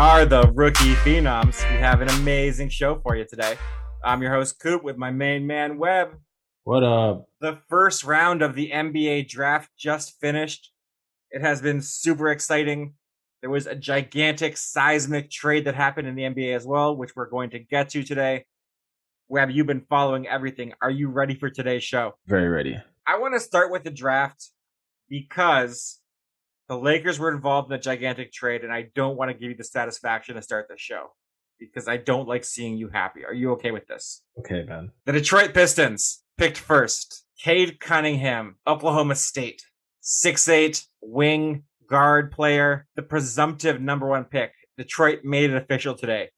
are the Rookie Phenoms. We have an amazing show for you today. I'm your host, Coop, with my main man, Webb. What up? The first round of the NBA draft just finished. It has been super exciting. There was a gigantic seismic trade that happened in the NBA as well, which we're going to get to today. Webb, you've been following everything. Are you ready for today's show? Very ready. I want to start with the draft because the Lakers were involved in a gigantic trade, and I don't want to give you the satisfaction to start the show because I don't like seeing you happy. Are you okay with this? Okay, man. The Detroit Pistons picked first. Cade Cunningham, Oklahoma State, six eight wing guard player, the presumptive number one pick. Detroit made it official today.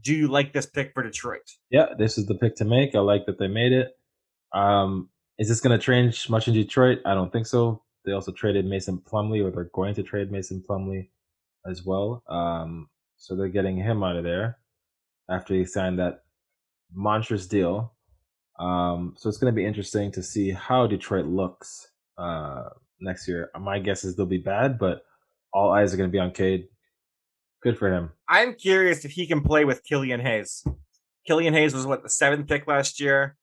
Do you like this pick for Detroit? Yeah, this is the pick to make. I like that they made it. Um, is this going to change much in Detroit? I don't think so. They also traded Mason Plumlee, or they're going to trade Mason Plumlee as well. Um, so they're getting him out of there after he signed that monstrous deal. Um, so it's going to be interesting to see how Detroit looks uh, next year. My guess is they'll be bad, but all eyes are going to be on Cade. Good for him. I'm curious if he can play with Killian Hayes. Killian Hayes was what the seventh pick last year.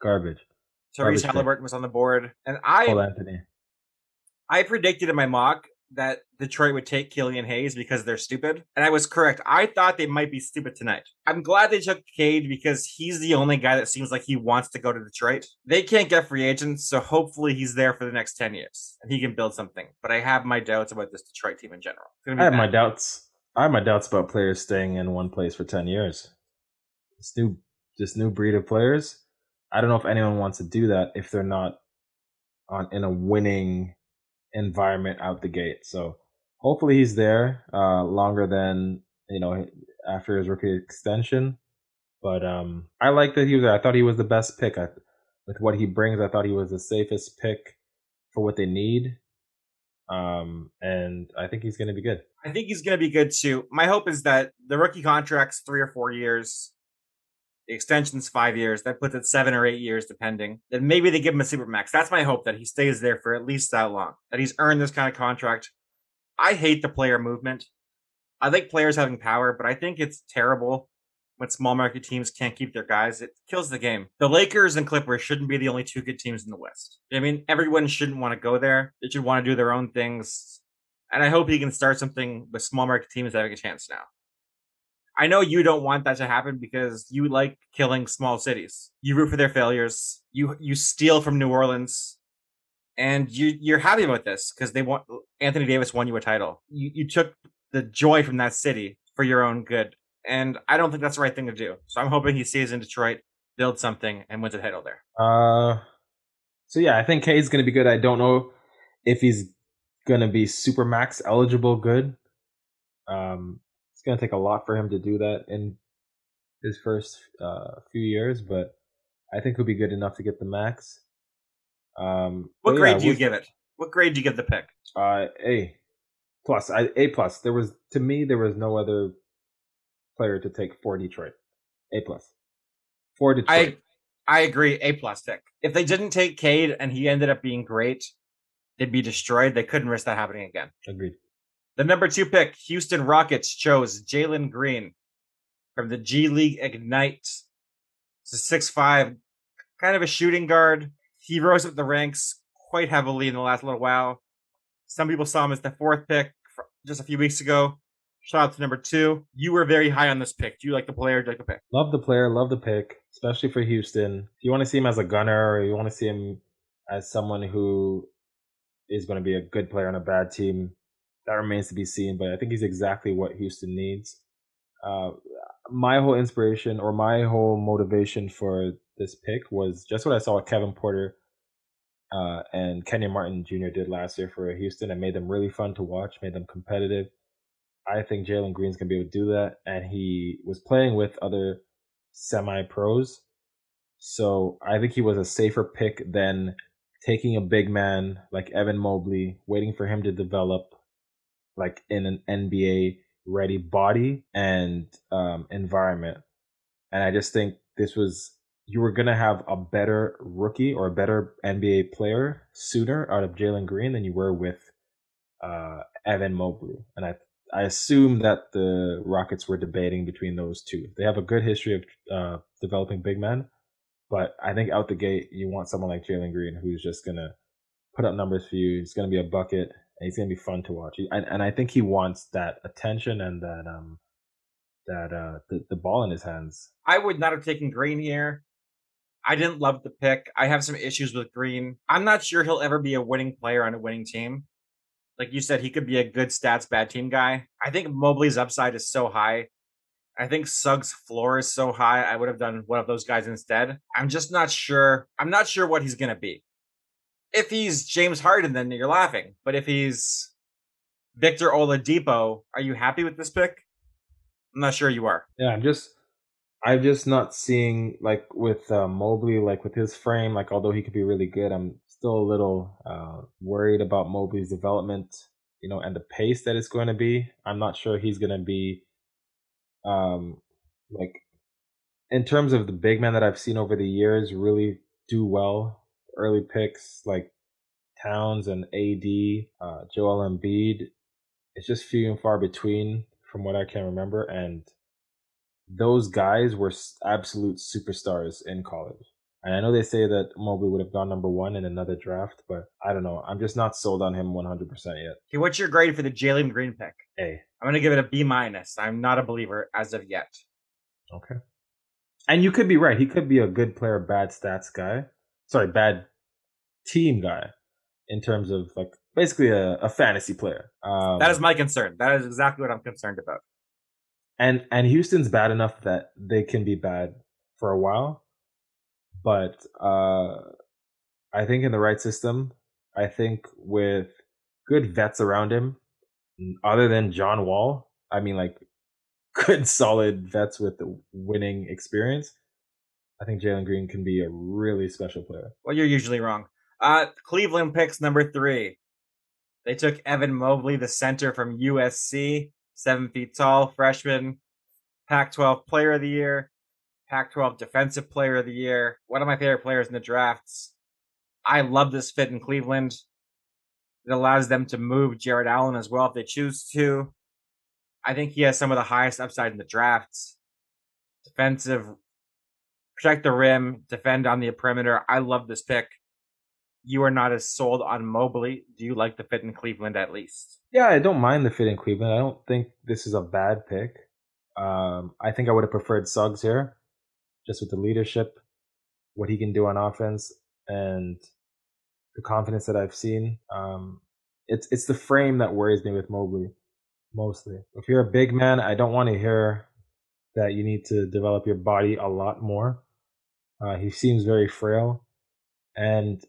Garbage. Tyrese Halliburton was on the board, and I Cole Anthony. I predicted in my mock that Detroit would take Killian Hayes because they're stupid. And I was correct. I thought they might be stupid tonight. I'm glad they took Cade because he's the only guy that seems like he wants to go to Detroit. They can't get free agents, so hopefully he's there for the next 10 years and he can build something. But I have my doubts about this Detroit team in general. I have bad. my doubts. I have my doubts about players staying in one place for 10 years. This new this new breed of players, I don't know if anyone wants to do that if they're not on in a winning environment out the gate. So hopefully he's there uh, longer than you know after his rookie extension. But um, I like that he was there. I thought he was the best pick. I, with what he brings, I thought he was the safest pick for what they need. Um, and I think he's going to be good. I think he's going to be good too. My hope is that the rookie contract's three or four years. Extension's five years. That puts it seven or eight years, depending. Then maybe they give him a super max. That's my hope that he stays there for at least that long. That he's earned this kind of contract. I hate the player movement. I like players having power, but I think it's terrible when small market teams can't keep their guys. It kills the game. The Lakers and Clippers shouldn't be the only two good teams in the West. I mean, everyone shouldn't want to go there. They should want to do their own things. And I hope he can start something with small market teams having a chance now. I know you don't want that to happen because you like killing small cities. You root for their failures. You you steal from New Orleans, and you you're happy about this because they want Anthony Davis won you a title. You you took the joy from that city for your own good, and I don't think that's the right thing to do. So I'm hoping he stays in Detroit, builds something, and wins a title there. Uh, so yeah, I think Cade's gonna be good. I don't know if he's gonna be super max eligible good. Um, it's going to take a lot for him to do that in his first uh, few years, but I think he'll be good enough to get the max. Um, what grade yeah, do you give it? What grade do you give the pick? Uh, A plus. I, a plus. There was to me there was no other player to take for Detroit. A plus. For Detroit. I I agree. A plus pick. If they didn't take Cade and he ended up being great, they'd be destroyed. They couldn't risk that happening again. Agreed. The number two pick, Houston Rockets, chose Jalen Green from the G League Ignite. It's a six-five, kind of a shooting guard. He rose up the ranks quite heavily in the last little while. Some people saw him as the fourth pick just a few weeks ago. Shout out to number two. You were very high on this pick. Do you like the player? Do you like the pick? Love the player. Love the pick, especially for Houston. If you want to see him as a gunner, or you want to see him as someone who is going to be a good player on a bad team, that remains to be seen, but I think he's exactly what Houston needs. Uh, my whole inspiration or my whole motivation for this pick was just what I saw Kevin Porter uh, and Kenyon Martin Jr. did last year for Houston and made them really fun to watch, made them competitive. I think Jalen Green's gonna be able to do that, and he was playing with other semi pros, so I think he was a safer pick than taking a big man like Evan Mobley, waiting for him to develop like in an NBA ready body and um, environment. And I just think this was you were gonna have a better rookie or a better NBA player sooner out of Jalen Green than you were with uh, Evan Mobley. And I I assume that the Rockets were debating between those two. They have a good history of uh, developing big men, but I think out the gate you want someone like Jalen Green who's just gonna put up numbers for you. He's gonna be a bucket, he's gonna be fun to watch. And, and I think he wants that attention and that um that uh the, the ball in his hands. I would not have taken Green here. I didn't love the pick. I have some issues with Green. I'm not sure he'll ever be a winning player on a winning team. Like you said, he could be a good stats bad team guy. I think Mobley's upside is so high. I think Suggs' floor is so high. I would have done one of those guys instead. I'm just not sure. I'm not sure what he's gonna be. If he's James Harden, then you're laughing. But if he's Victor Oladipo, are you happy with this pick? I'm not sure you are. Yeah, I'm just I'm just not seeing like with uh, Mobley, like with his frame, like although he could be really good, I'm still a little uh, worried about Mobley's development, you know, and the pace that it's going to be. I'm not sure he's going to be, um, like, in terms of the big men that I've seen over the years, really do well. Early picks like Towns and AD, uh, Joel Embiid. It's just few and far between from what I can remember, and those guys were absolute superstars in college. And I know they say that Mobley would have gone number one in another draft, but I don't know. I'm just not sold on him 100% yet. Okay, what's your grade for the Jalen Green pick? A. I'm going to give it a B minus. I'm not a believer as of yet. Okay. And you could be right. He could be a good player, bad stats guy. Sorry, bad team guy in terms of like basically a, a fantasy player. Um, that is my concern. That is exactly what I'm concerned about. And and Houston's bad enough that they can be bad for a while, but uh, I think in the right system, I think with good vets around him, other than John Wall, I mean like good solid vets with the winning experience. I think Jalen Green can be a really special player. Well, you're usually wrong. Uh, Cleveland picks number three. They took Evan Mobley, the center from USC, seven feet tall, freshman, Pac 12 player of the year, Pac 12 defensive player of the year, one of my favorite players in the drafts. I love this fit in Cleveland. It allows them to move Jarrett Allen as well if they choose to. I think he has some of the highest upside in the drafts. Defensive, protect the rim, defend on the perimeter. I love this pick you are not as sold on Mobley. Do you like the fit in Cleveland at least? Yeah, I don't mind the fit in Cleveland. I don't think this is a bad pick. Um, I think I would have preferred Suggs here, just with the leadership, what he can do on offense, and the confidence that I've seen. Um, it's it's the frame that worries me with Mobley, mostly. If you're a big man, I don't want to hear that you need to develop your body a lot more. Uh, he seems very frail, and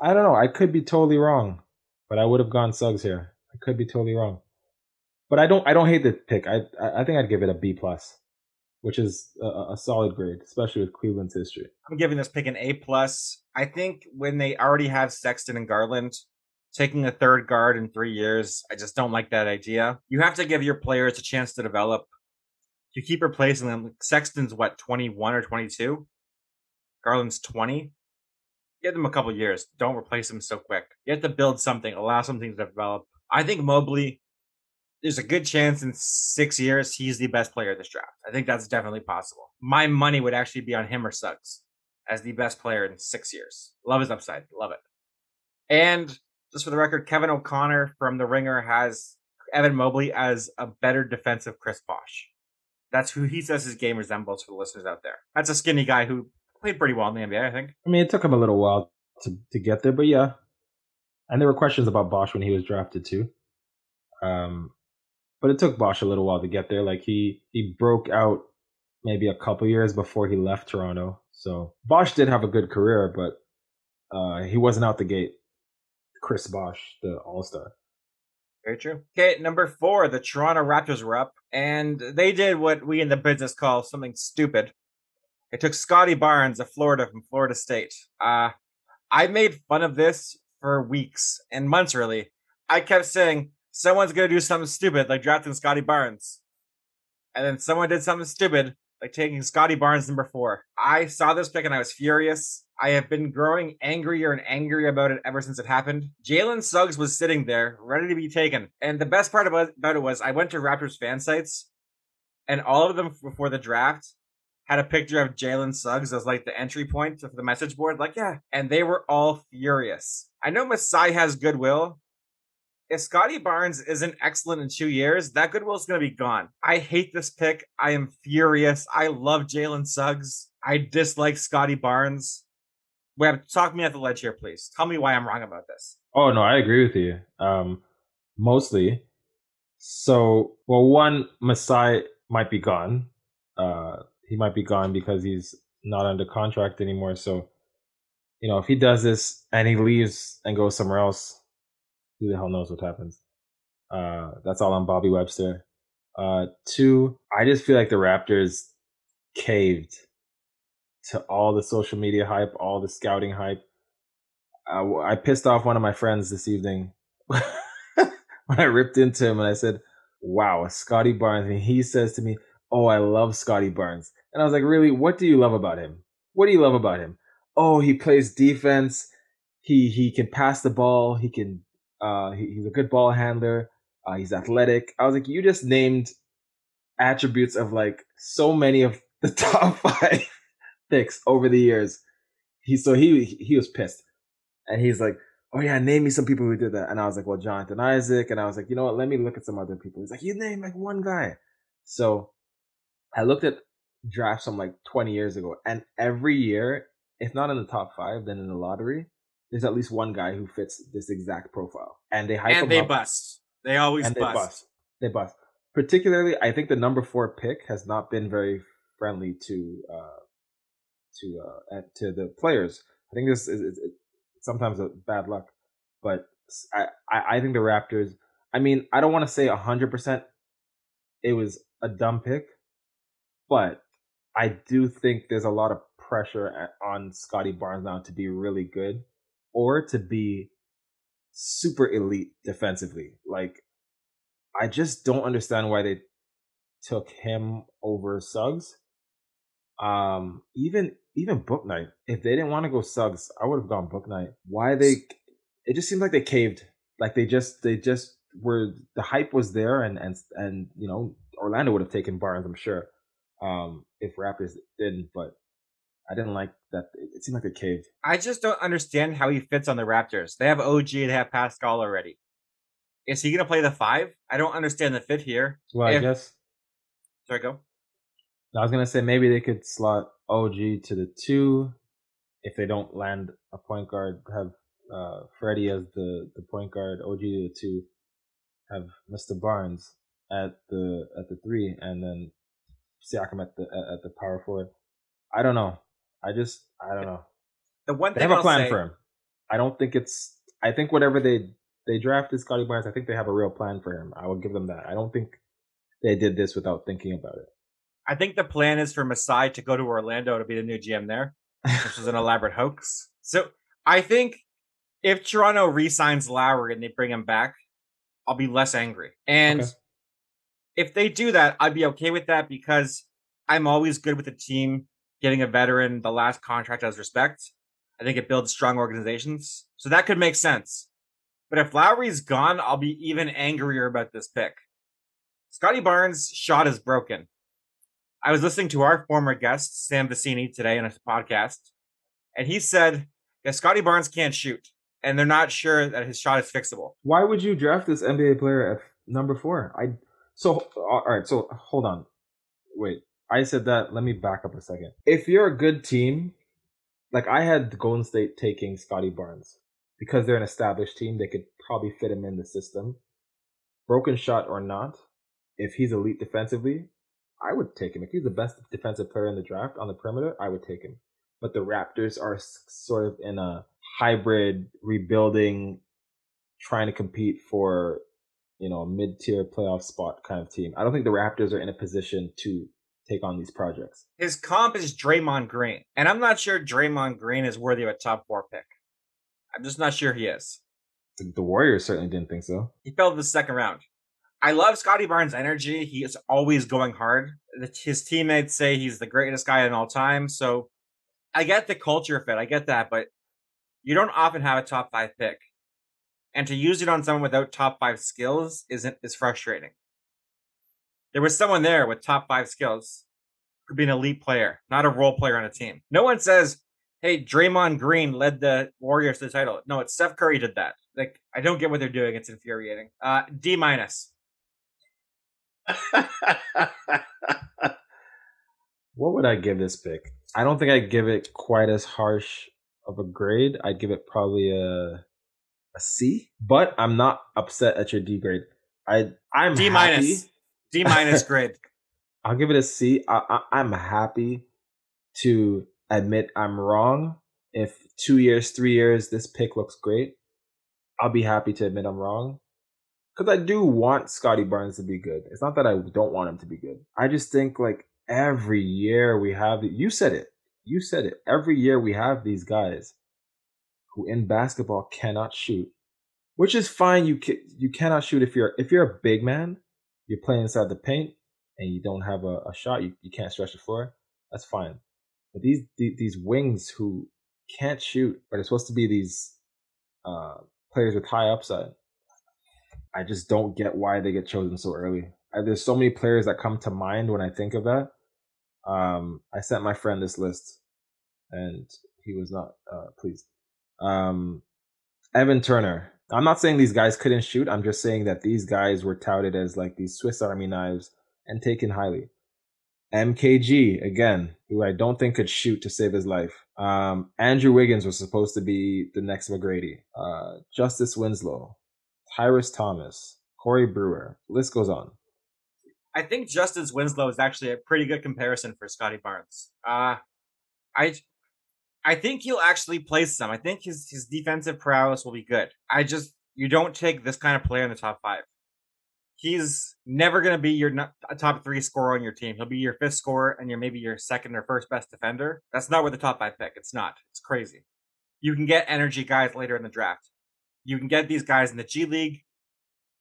I don't know. I could be totally wrong, but I would have gone Suggs here. I could be totally wrong, but I don't. I don't hate the pick. I I think I'd give it a B plus, which is a, a solid grade, especially with Cleveland's history. I'm giving this pick an A plus. I think when they already have Sexton and Garland, taking a third guard in three years, I just don't like that idea. You have to give your players a chance to develop. You keep replacing them. Sexton's what, 21 or 22? Garland's 20 give them a couple years. Don't replace them so quick. You have to build something, allow something to develop. I think Mobley, there's a good chance in six years he's the best player of this draft. I think that's definitely possible. My money would actually be on him or Suggs as the best player in six years. Love his upside. Love it. And just for the record, Kevin O'Connor from The Ringer has Evan Mobley as a better defensive Chris Bosh. That's who he says his game resembles for the listeners out there. That's a skinny guy who played pretty well in the NBA, I think. I mean, it took him a little while to, to get there, but yeah. And there were questions about Bosh when he was drafted too. Um, but it took Bosh a little while to get there. Like he he broke out maybe a couple years before he left Toronto. So Bosh did have a good career, but uh, he wasn't out the gate. Chris Bosh, the All Star. Very true. Okay, number four, the Toronto Raptors were up, and they did what we in the business call something stupid. It took Scottie Barnes of Florida from Florida State. Uh, I made fun of this for weeks and months, really. I kept saying, someone's going to do something stupid, like drafting Scottie Barnes. And then someone did something stupid, like taking Scottie Barnes number four. I saw this pick and I was furious. I have been growing angrier and angrier about it ever since it happened. Jalen Suggs was sitting there, ready to be taken. And the best part about, about it was I went to Raptors fan sites, and all of them before the draft had a picture of Jalen Suggs as like the entry point for the message board. Like, yeah. And they were all furious. I know Masai has goodwill, if Scottie Barnes isn't excellent in two years, that goodwill is going to be gone. I hate this pick. I am furious. I love Jalen Suggs. I dislike Scottie Barnes. Webb, talk me at the ledge here, please. Tell me why I'm wrong about this. Oh no, I agree with you. Um, mostly. So, well, one Masai might be gone. Uh, he might be gone because he's not under contract anymore. So, you know, if he does this and he leaves and goes somewhere else, who the hell knows what happens. Uh, that's all on Bobby Webster. Uh, two, I just feel like the Raptors caved to all the social media hype, all the scouting hype. Uh, I pissed off one of my friends this evening when I ripped into him and I said, "Wow, Scottie Barnes," and he says to me, "Oh, I love Scottie Barnes," and I was like, "Really? What do you love about him? What do you love about him?" Oh, he plays defense. He he can pass the ball. He can uh, he, he's a good ball handler. Uh, he's athletic. I was like, you just named attributes of like so many of the top five picks over the years. He so he he was pissed, and he's like, "Oh yeah, name me some people who did that." And I was like, "Well, Jonathan Isaac." And I was like, "You know what? Let me look at some other people." He's like, "You name like one guy." So I looked at drafts from like 20 years ago, and every year, if not in the top five, then in the lottery, there's at least one guy who fits this exact profile, and they hype and they up, bust. They always bust. They bust. They bust. Particularly, I think the number four pick has not been very friendly to uh, to uh, to the players. I think this is, is, is sometimes a bad luck, but I, I, I think the Raptors. I mean, I don't want to say hundred percent it was a dumb pick, but I do think there's a lot of pressure on Scottie Barnes now to be really good or to be super elite defensively. Like, I just don't understand why they took him over Suggs. Um, even even Bouknight. If they didn't want to go Suggs, I would have gone Bouknight. Why they? It just seemed like they caved. Like they just they just were the hype was there, and and and you know Orlando would have taken Barnes, I'm sure, um, if Raptors didn't. But I didn't like that. It seemed like a cave. I just don't understand how he fits on the Raptors. They have OG, they have Pascal already. Is he going to play the five? I don't understand the fit here. Well, if, I guess. Sorry, go. I was going to say maybe they could slot OG to the two if they don't land a point guard. Have uh, Freddie as the, the point guard, OG to the two. Have Mr. Barnes at the at the three, and then Siakam at the at, at the power forward. I don't know. I just I don't know. The one they thing have a I'll plan say, for him. I don't think it's. I think whatever they they drafted Scottie Barnes, I think they have a real plan for him. I will give them that. I don't think they did this without thinking about it. I think the plan is for Masai to go to Orlando to be the new GM there, which is an elaborate hoax. So I think if Toronto re-signs Lowry and they bring him back, I'll be less angry. And okay. if they do that, I'd be okay with that because I'm always good with the team getting a veteran the last contract as respect. I think it builds strong organizations. So that could make sense. But if Lowry's gone, I'll be even angrier about this pick. Scottie Barnes' shot is broken. I was listening to our former guest, Sam Vecenie, today on a podcast, and he said that Scottie Barnes can't shoot, and they're not sure that his shot is fixable. Why would you draft this NBA player at number four? I so all right. So hold on, wait. I said that. Let me back up a second. If you're a good team, like I had Golden State taking Scottie Barnes because they're an established team, they could probably fit him in the system. Broken shot or not, if he's elite defensively, I would take him. If he's the best defensive player in the draft on the perimeter, I would take him. But the Raptors are sort of in a hybrid rebuilding, trying to compete for, you know, a mid tier playoff spot kind of team. I don't think the Raptors are in a position to take on these projects. His comp is Draymond Green, and I'm not sure Draymond Green is worthy of a top four pick. I'm just not sure he is. The Warriors certainly didn't think so. He fell to the second round. I love Scottie Barnes' energy. He is always going hard. His teammates say he's the greatest guy in all time. So I get the culture fit. I get that, but you don't often have a top five pick. And to use it on someone without top five skills isn't is frustrating. There was someone there with top five skills could be an elite player, not a role player on a team. No one says, hey, Draymond Green led the Warriors to the title. No, it's Steph Curry did that. Like, I don't get what they're doing. It's infuriating. Uh, D minus. what would I give this pick? I don't think I'd give it quite as harsh of a grade. I'd give it probably a a C. But I'm not upset at your D grade. I I'm D minus. D minus grade. I'll give it a C. I, I, I'm happy to admit I'm wrong. If two years, three years, this pick looks great, I'll be happy to admit I'm wrong. Because I do want Scottie Barnes to be good. It's not that I don't want him to be good. I just think like every year we have, you said it, you said it. Every year we have these guys who in basketball cannot shoot, which is fine. You can, you cannot shoot if you're if you're a big man, you're playing inside the paint and you don't have a, a shot. You, you can't stretch the floor. That's fine. But these, these, wings who can't shoot, but are supposed to be these uh, players with high upside. I just don't get why they get chosen so early. I, there's so many players that come to mind when I think of that. Um, I sent my friend this list, and he was not uh, pleased. Um, Evan Turner. I'm not saying these guys couldn't shoot. I'm just saying that these guys were touted as like these Swiss Army knives and taken highly. MKG again, who I don't think could shoot to save his life. Um, Andrew Wiggins was supposed to be the next McGrady. Uh, Justice Winslow, Tyrus Thomas, Corey Brewer. List goes on. I think Justice Winslow is actually a pretty good comparison for Scottie Barnes. Uh, I I think he'll actually play some. I think his his defensive prowess will be good. I just you don't take this kind of player in the top five he's never going to be your top three scorer on your team. He'll be your fifth scorer and you're maybe your second or first best defender. That's not where the top five pick. It's not. It's crazy. You can get energy guys later in the draft. You can get these guys in the G League.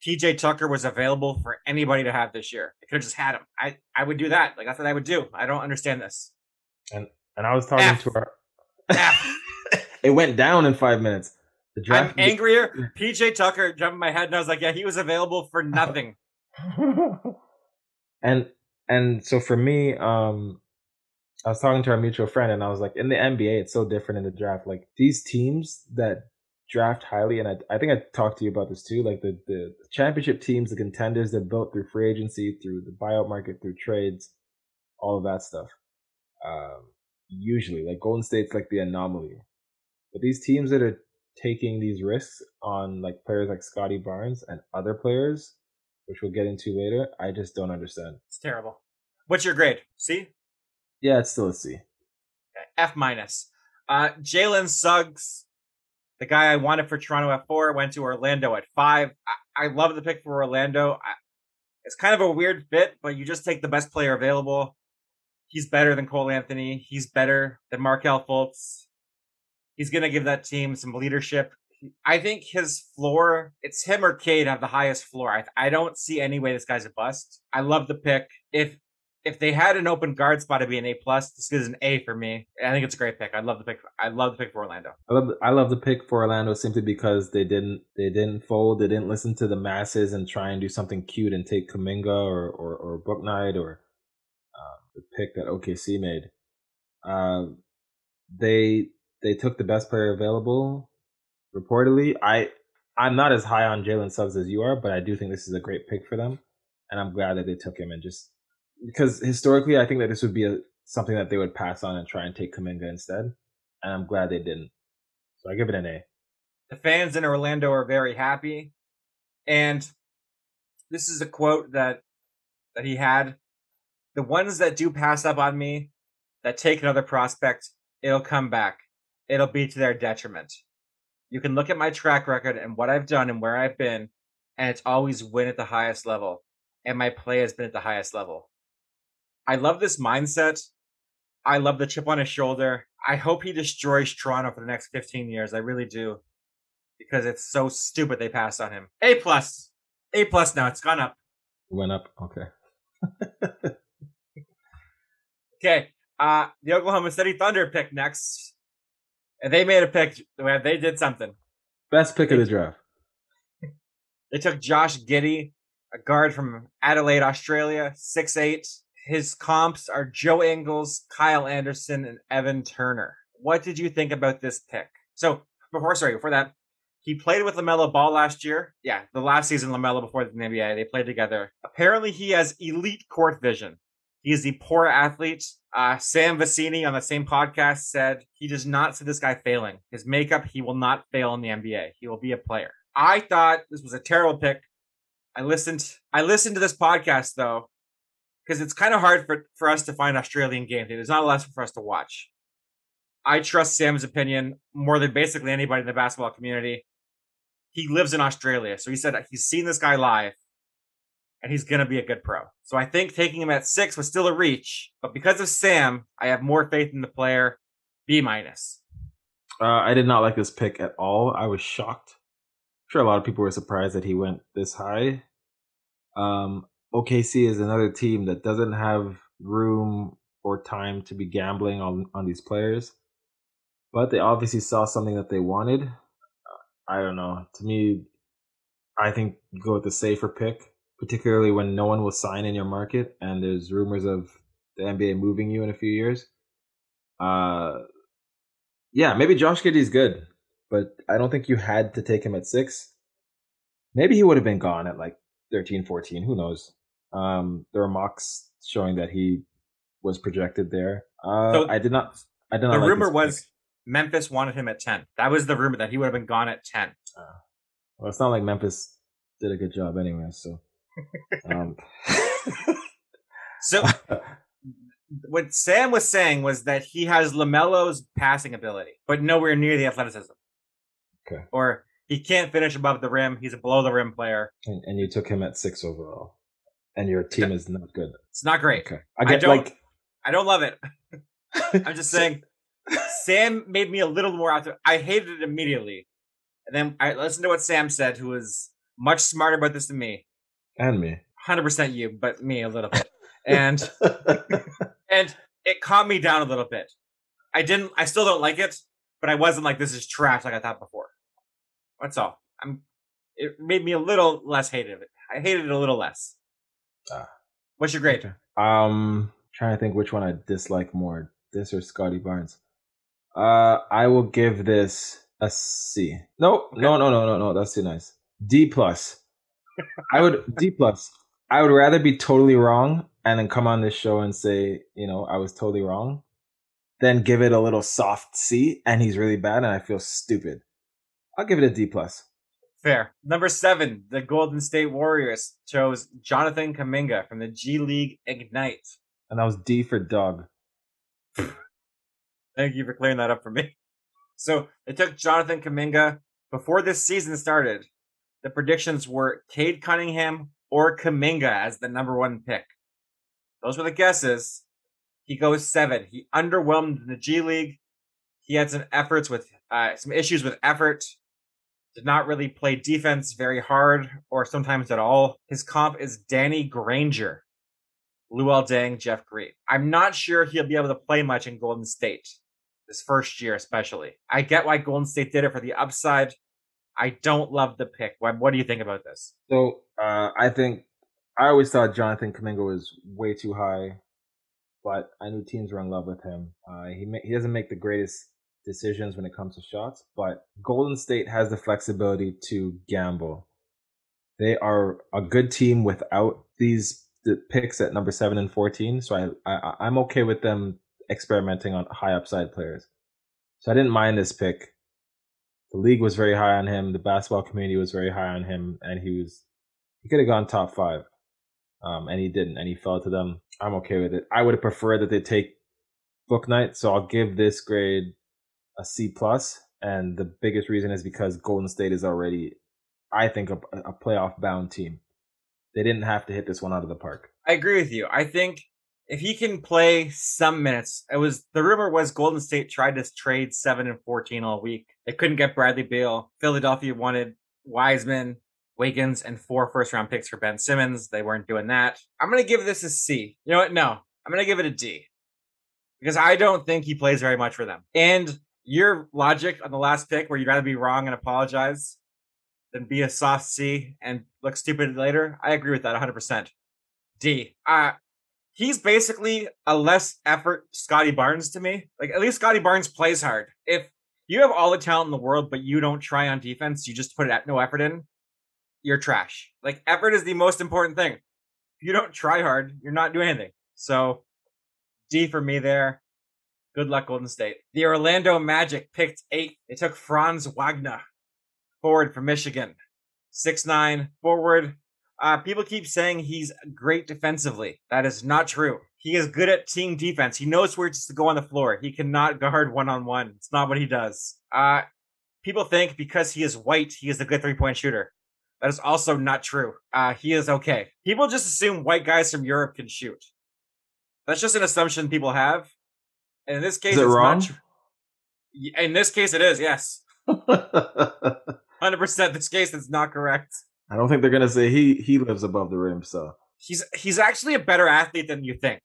PJ Tucker was available for anybody to have this year. I could have just had him. I, I would do that. Like that's what I would do. I don't understand this. And and I was talking F. to our it went down in five minutes. The draft. I'm angrier. PJ Tucker jumped in my head, and I was like, "Yeah, he was available for nothing." and and so for me, um, I was talking to our mutual friend, and I was like, in the NBA, it's so different in the draft. Like these teams that draft highly, and I, I think I talked to you about this too. Like the, the championship teams, the contenders, they're built through free agency, through the buyout market, through trades, all of that stuff. Um, usually, like Golden State's like the anomaly, but these teams that are taking these risks on like players like Scottie Barnes and other players, which we'll get into later, I just don't understand. It's terrible. What's your grade? C? Yeah, it's still a C. F minus. Uh, Jalen Suggs, the guy I wanted for Toronto at four, went to Orlando at five. I, I love the pick for Orlando. I, it's kind of a weird fit, but you just take the best player available. He's better than Cole Anthony. He's better than Markelle Fultz. He's going to give that team some leadership. I think his floor, it's him or Cade have the highest floor. I, I don't see any way this guy's a bust. I love the pick. If if they had an open guard spot, it'd be an A plus. This is an A for me. I think it's a great pick. I love the pick. I love the pick for Orlando. I love the, I love the pick for Orlando simply because they didn't they didn't fold. They didn't listen to the masses and try and do something cute and take Kuminga or or, or Bouknight or the pick that OKC made. Uh, they they took the best player available. Reportedly, I I'm not as high on Jalen Suggs as you are, but I do think this is a great pick for them, and I'm glad that they took him and just because historically, I think that this would be a, something that they would pass on and try and take Kuminga instead, and I'm glad they didn't. So I give it an A. The fans in Orlando are very happy, and this is a quote that that he had: "The ones that do pass up on me, that take another prospect, it'll come back it'll be to their detriment. You can look at my track record and what I've done and where I've been, and it's always win at the highest level. And my play has been at the highest level. I love this mindset. I love the chip on his shoulder. I hope he destroys Toronto for the next 15 years. I really do. Because it's so stupid they passed on him. A plus. A plus now. It's gone up. went up. Okay. okay. Uh, the Oklahoma City Thunder pick next. And they made a pick they did something. Best pick of the draft. They took Josh Giddey, a guard from Adelaide, Australia, six eight. His comps are Joe Ingles, Kyle Anderson, and Evan Turner. What did you think about this pick? So before, sorry, before that, he played with LaMelo Ball last year. Yeah, the last season LaMelo before the NBA, they played together. Apparently, he has elite court vision. He is the poor athlete. Uh, Sam Vecenie on the same podcast said he does not see this guy failing. His makeup, he will not fail in the NBA. He will be a player. I thought this was a terrible pick. I listened. I listened to this podcast though, because it's kind of hard for for us to find Australian games. There's not a lot for us to watch. I trust Sam's opinion more than basically anybody in the basketball community. He lives in Australia, so he said he's seen this guy live and he's going to be a good pro. So I think taking him at six was still a reach, but because of Sam, I have more faith in the player. B minus. Uh, I did not like this pick at all. I was shocked. I'm sure a lot of people were surprised that he went this high. Um, OKC is another team that doesn't have room or time to be gambling on on these players, but they obviously saw something that they wanted. I don't know. To me, I think go with the safer pick particularly when no one will sign in your market and there's rumors of the NBA moving you in a few years. Uh, yeah, maybe Josh Giddey's good, but I don't think you had to take him at six. Maybe he would have been gone at like 13, 14. Who knows? Um, there are mocks showing that he was projected there. Uh, so I did not. I did not. The like rumor was Memphis wanted him at 10. That was the rumor that he would have been gone at 10. Uh, well, it's not like Memphis did a good job anyway, so um. so what Sam was saying was that he has Lamelo's passing ability, but nowhere near the athleticism. Okay. Or he can't finish above the rim. He's a below the rim player. And, and you took him at six overall, and your team is not good. It's not great. Okay. I get I don't, like. I don't love it. I'm just saying. Sam made me a little more out there. I hated it immediately, and then I listened to what Sam said, who was much smarter about this than me and me. Hundred percent you, but me a little bit, and and it calmed me down a little bit. I didn't. I still don't like it, but I wasn't like this is trash like I thought before. That's all. I'm. It made me a little less hated it. I hated it a little less. Ah. What's your grade? Okay. Um, trying to think which one I dislike more, this or Scottie Barnes. Uh, I will give this a C. No, okay. no, no, no, no, no. That's too nice. D plus. I would D plus. I would rather be totally wrong and then come on this show and say, you know, I was totally wrong, than give it a little soft C and he's really bad and I feel stupid. I'll give it a D plus. Fair. Number seven, the Golden State Warriors chose Jonathan Kuminga from the G League Ignite. And that was D for dog. Thank you for clearing that up for me. So they took Jonathan Kuminga before this season started the predictions were Cade Cunningham or Kuminga as the number one pick. Those were the guesses. He goes seven. He underwhelmed in the G League. He had some efforts with uh, some issues with effort. Did not really play defense very hard or sometimes at all. His comp is Danny Granger, Luol Deng, Jeff Green. I'm not sure he'll be able to play much in Golden State this first year, especially. I get why Golden State did it for the upside. I don't love the pick. What, what do you think about this? So uh, I think I always thought Jonathan Kuminga was way too high, but I knew teams were in love with him. Uh, he ma- he doesn't make the greatest decisions when it comes to shots, but Golden State has the flexibility to gamble. They are a good team without these the picks at number seven and fourteen, so I, I I'm okay with them experimenting on high upside players. So I didn't mind this pick the league was very high on him. The basketball community was very high on him, and he was he could have gone top five, um, and he didn't, and he fell to them. I'm okay with it. I would have preferred that they take Bouknight, so I'll give this grade a C plus. and the biggest reason is because Golden State is already, I think, a, a playoff bound team. They didn't have to hit this one out of the park. I agree with you. I think if he can play some minutes, it was the rumor was Golden State tried to trade seven and fourteen all week. They couldn't get Bradley Beal. Philadelphia wanted Wiseman, Wiggins and four first round picks for Ben Simmons. They weren't doing that. I'm to give this a C. You know what? No, I'm to give it a D because I don't think he plays very much for them. And your logic on the last pick, where you'd rather be wrong and apologize than be a soft C and look stupid later, I agree with that 100%. D. Uh, he's basically a less effort Scottie Barnes to me. Like, at least Scottie Barnes plays hard. If you have all the talent in the world, but you don't try on defense, you just put it at no effort in, you're trash. Like, effort is the most important thing. If you don't try hard, you're not doing anything. So, D for me there. Good luck, Golden State. The Orlando Magic picked eight. They took Franz Wagner, forward from Michigan. Six nine forward. Uh, people keep saying he's great defensively. That is not true. He is good at team defense. He knows where to go on the floor. He cannot guard one on one. It's not what he does. Uh, people think because he is white, he is a good three point shooter. That is also not true. Uh, he is okay. People just assume white guys from Europe can shoot. That's just an assumption people have. And in this case, Is it it's wrong? tr- In this case, it is, yes. 100% this case is not correct. Don't think they're gonna say he he lives above the rim. So He's he's actually a better athlete than you think.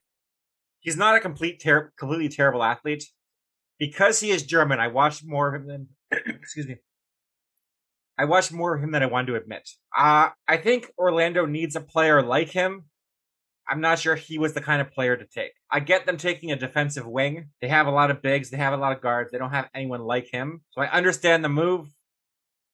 He's not a complete ter- completely terrible athlete. Because he is German, I watched more of him than excuse me. I watched more of him than I wanted to admit. Uh, I think Orlando needs a player like him. I'm not sure he was the kind of player to take. I get them taking a defensive wing. They have a lot of bigs, they have a lot of guards. They don't have anyone like him. So I understand the move.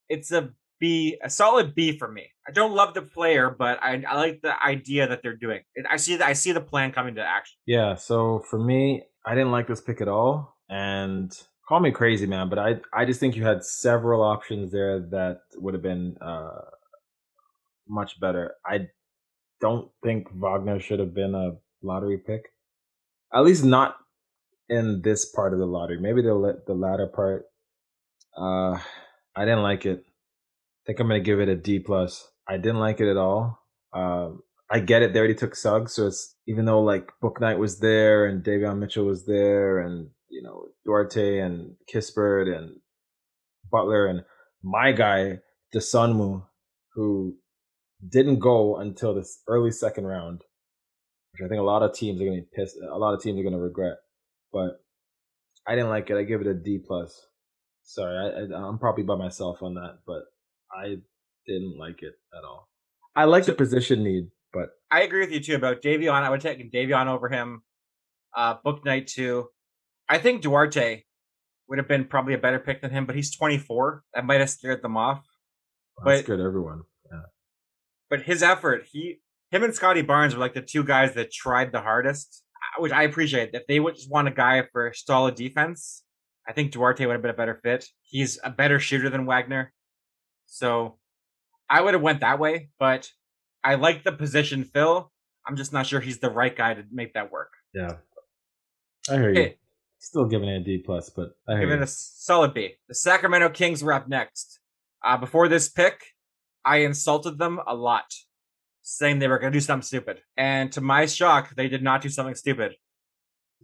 It's a B, a solid B for me. I don't love the player, but I, I like the idea that they're doing. I see the, I see the plan coming to action. yeah. So for me, I didn't like this pick at all. And call me crazy, man, but I I just think you had several options there that would have been uh much better. I don't think Wagner should have been a lottery pick. At least not in this part of the lottery. Maybe the the latter part. Uh, I didn't like it. Think I'm gonna give it a D plus. I didn't like it at all. Um, I get it. They already took Suggs, so it's even though like Bouknight was there and Davion Mitchell was there, and you know Duarte and Kispert and Butler and my guy Dosunmu, who didn't go until this early second round, which I think a lot of teams are gonna be pissed. A lot of teams are gonna regret. But I didn't like it. I give it a D plus. Sorry, I, I, I'm probably by myself on that, but I didn't like it at all. I like the position need, but I agree with you too about Davion. I would take Davion over him. Uh, Bouknight too. I think Duarte would have been probably a better pick than him, but he's 24. That might have scared them off. that's But- good. Everyone. But his effort, he, him and Scottie Barnes were like the two guys that tried the hardest, uh, which I appreciate. If they would just want a guy for solid defense, I think Duarte would have been a better fit. He's a better shooter than Wagner, so I would have went that way. But I like the position fill. I'm just not sure he's the right guy to make that work. Yeah, I hear you. Okay. Still giving it a D plus, but I hear Give you. it a solid B. The Sacramento Kings were up next. Uh, before this pick, I insulted them a lot, saying they were going to do something stupid. And to my shock, they did not do something stupid.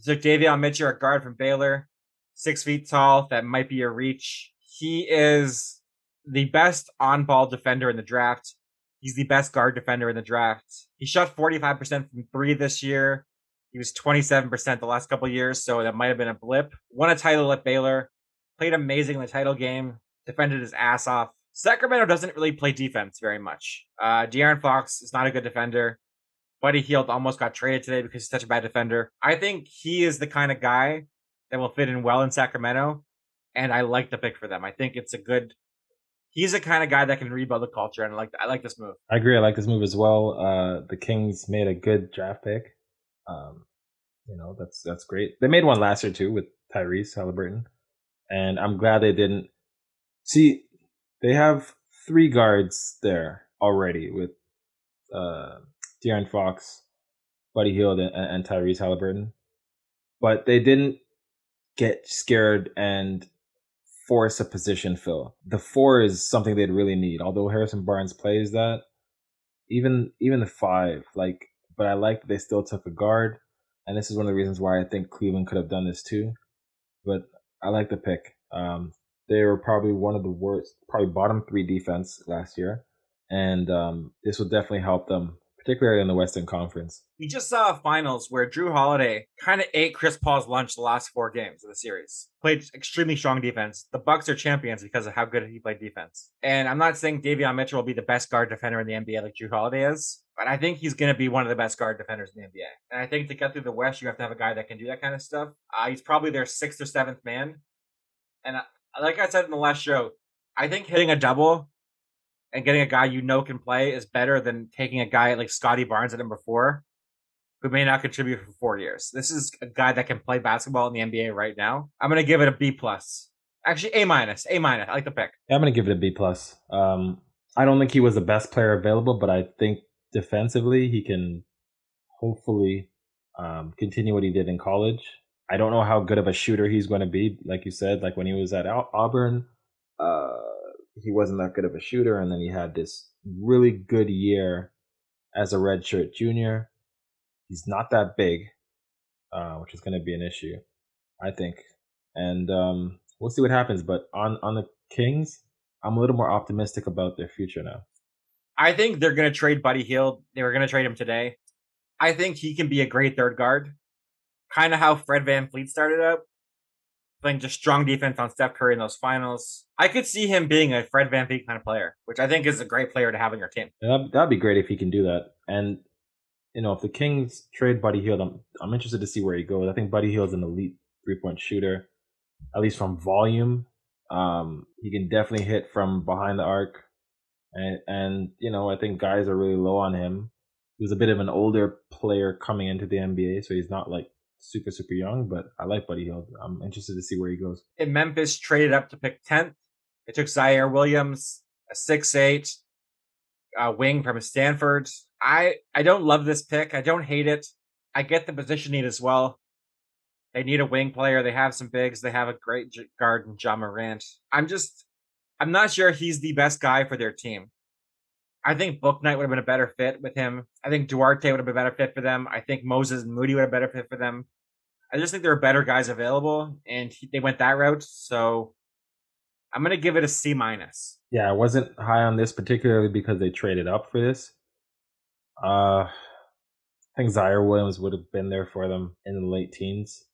They took Davion Mitchell, a guard from Baylor, six feet tall. That might be a reach. He is the best on-ball defender in the draft. He's the best guard defender in the draft. He shot 45% from three this year. He was 27% the last couple years, so that might have been a blip. Won a title at Baylor, played amazing in the title game, defended his ass off. Sacramento doesn't really play defense very much. Uh, De'Aaron Fox is not a good defender. Buddy Hield almost got traded today because he's such a bad defender. I think he is the kind of guy that will fit in well in Sacramento, and I like the pick for them. I think it's a good. He's the kind of guy that can rebuild the culture, and I like I like this move. I agree. I like this move as well. Uh, the Kings made a good draft pick. Um, you know, that's that's great. They made one last year too with Tyrese Halliburton, and I'm glad they didn't. See, they have three guards there already with uh, De'Aaron Fox, Buddy Hield, and, and Tyrese Halliburton, but they didn't get scared and force a position fill. The four is something they'd really need. Although Harrison Barnes plays that, even even the five, like, but I like they still took a guard, and this is one of the reasons why I think Cleveland could have done this too. But I like the pick. Um, they were probably one of the worst, probably bottom three defense last year, and um, this will definitely help them, particularly in the Western Conference. We just saw a finals where Jrue Holiday kind of ate Chris Paul's lunch the last four games of the series. Played extremely strong defense. The Bucks are champions because of how good he played defense. And I'm not saying Davion Mitchell will be the best guard defender in the NBA like Jrue Holiday is, but I think he's going to be one of the best guard defenders in the NBA. And I think to get through the West, you have to have a guy that can do that kind of stuff. Uh, he's probably their sixth or seventh man. And uh, like I said in the last show, I think hitting a double and getting a guy you know can play is better than taking a guy like Scottie Barnes at number four, who may not contribute for four years. This is a guy that can play basketball in the NBA right now. I'm gonna give it a B plus. Actually, A minus. A minus. I like the pick. Yeah, I'm gonna give it a B plus. Um, I don't think he was the best player available, but I think defensively he can hopefully um, continue what he did in college. I don't know how good of a shooter he's going to be. Like you said, like when he was at Auburn, uh, he wasn't that good of a shooter, and then he had this really good year as a redshirt junior. He's not that big, uh, which is going to be an issue, I think. And um, we'll see what happens. But on on the Kings, I'm a little more optimistic about their future now. I think they're going to trade Buddy Hield. They were going to trade him today. I think he can be a great third guard, kind of how Fred VanVleet started out playing just strong defense on Steph Curry in those finals. I could see him being a Fred Van VanVleet kind of player, which I think is a great player to have on your team. Yeah, that'd be great if he can do that. And you know, if the Kings trade Buddy Hield, I'm I'm interested to see where he goes. I think Buddy Hield's an elite three point shooter, at least from volume. Um, he can definitely hit from behind the arc, and and you know, I think guys are really low on him. He was a bit of an older player coming into the NBA, so he's not like super super young, but I like Buddy Hield. I'm interested to see where he goes. In Memphis, traded up to pick tenth. They took Ziaire Williams, a six eight wing from Stanford. I I don't love this pick. I don't hate it. I get the position need as well. They need a wing player. They have some bigs. They have a great guard in Ja Morant. I'm just, I'm not sure he's the best guy for their team. I think Bouknight would have been a better fit with him. I think Duarte would have been a better fit for them. I think Moses and Moody would have been a better fit for them. I just think there are better guys available, and he, they went that route. So I'm gonna give it a C minus. Yeah, I wasn't high on this particularly because they traded up for this. Uh, I think Ziaire Williams would have been there for them in the late teens.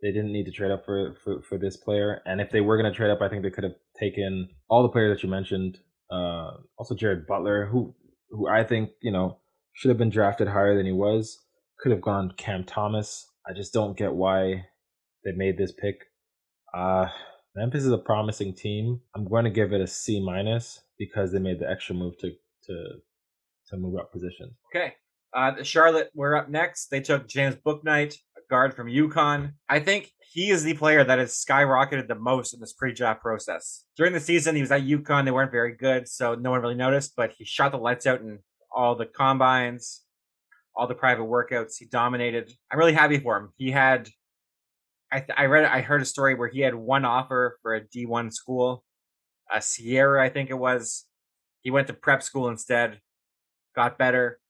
They didn't need to trade up for, for, for this player, and if they were going to trade up, I think they could have taken all the players that you mentioned uh, also Jared Butler, who who I think you know should have been drafted higher than he was. Could have gone Cam Thomas. I just don't get why they made this pick. Uh, Memphis is a promising team. I'm going to give it a C minus because they made the extra move to to to move up positions. Okay. Uh, Charlotte, we're up next. They took James Bouknight, a guard from UConn. I think he is the player that has skyrocketed the most in this pre-draft process. During the season, he was at UConn. They weren't very good, so no one really noticed. But he shot the lights out in all the combines, all the private workouts. He dominated. I'm really happy for him. He had, I, th- I read, I heard a story where he had one offer for a D1 school, a Sierra, I think it was. He went to prep school instead, got better,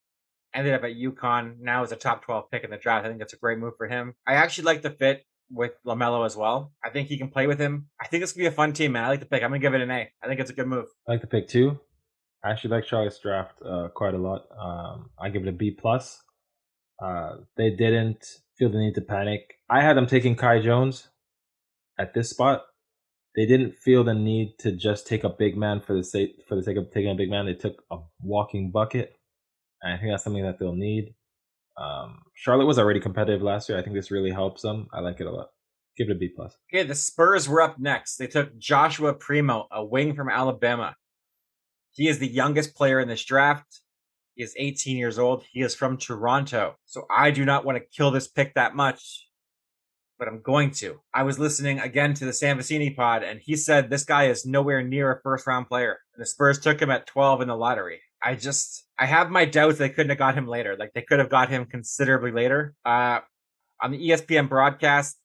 ended up at UConn. Now is a top 12 pick in the draft. I think that's a great move for him. I actually like the fit with LaMelo as well. I think he can play with him. I think this could be a fun team, man. I like the pick. I'm gonna give it an A. I think it's a good move. I like the pick too. I actually like Charlotte's draft uh, quite a lot. Um, I give it a B plus. Uh, they didn't feel the need to panic. I had them taking Kai Jones at this spot. They didn't feel the need to just take a big man for the sake for the sake of taking a big man. They took a walking bucket, and I think that's something that they'll need. Um, Charlotte was already competitive last year. I think this really helps them. I like it a lot. Give it a B plus. Okay, the Spurs were up next. They took Joshua Primo, a wing from Alabama. He is the youngest player in this draft. He is 18 years old. He is from Toronto. So I do not want to kill this pick that much, but I'm going to. I was listening again to the Sam Vecenie pod, and he said this guy is nowhere near a first round player. And the Spurs took him at 12 in the lottery. I just I have my doubts they couldn't have got him later. Like they could have got him considerably later. Uh, on the ESPN broadcast,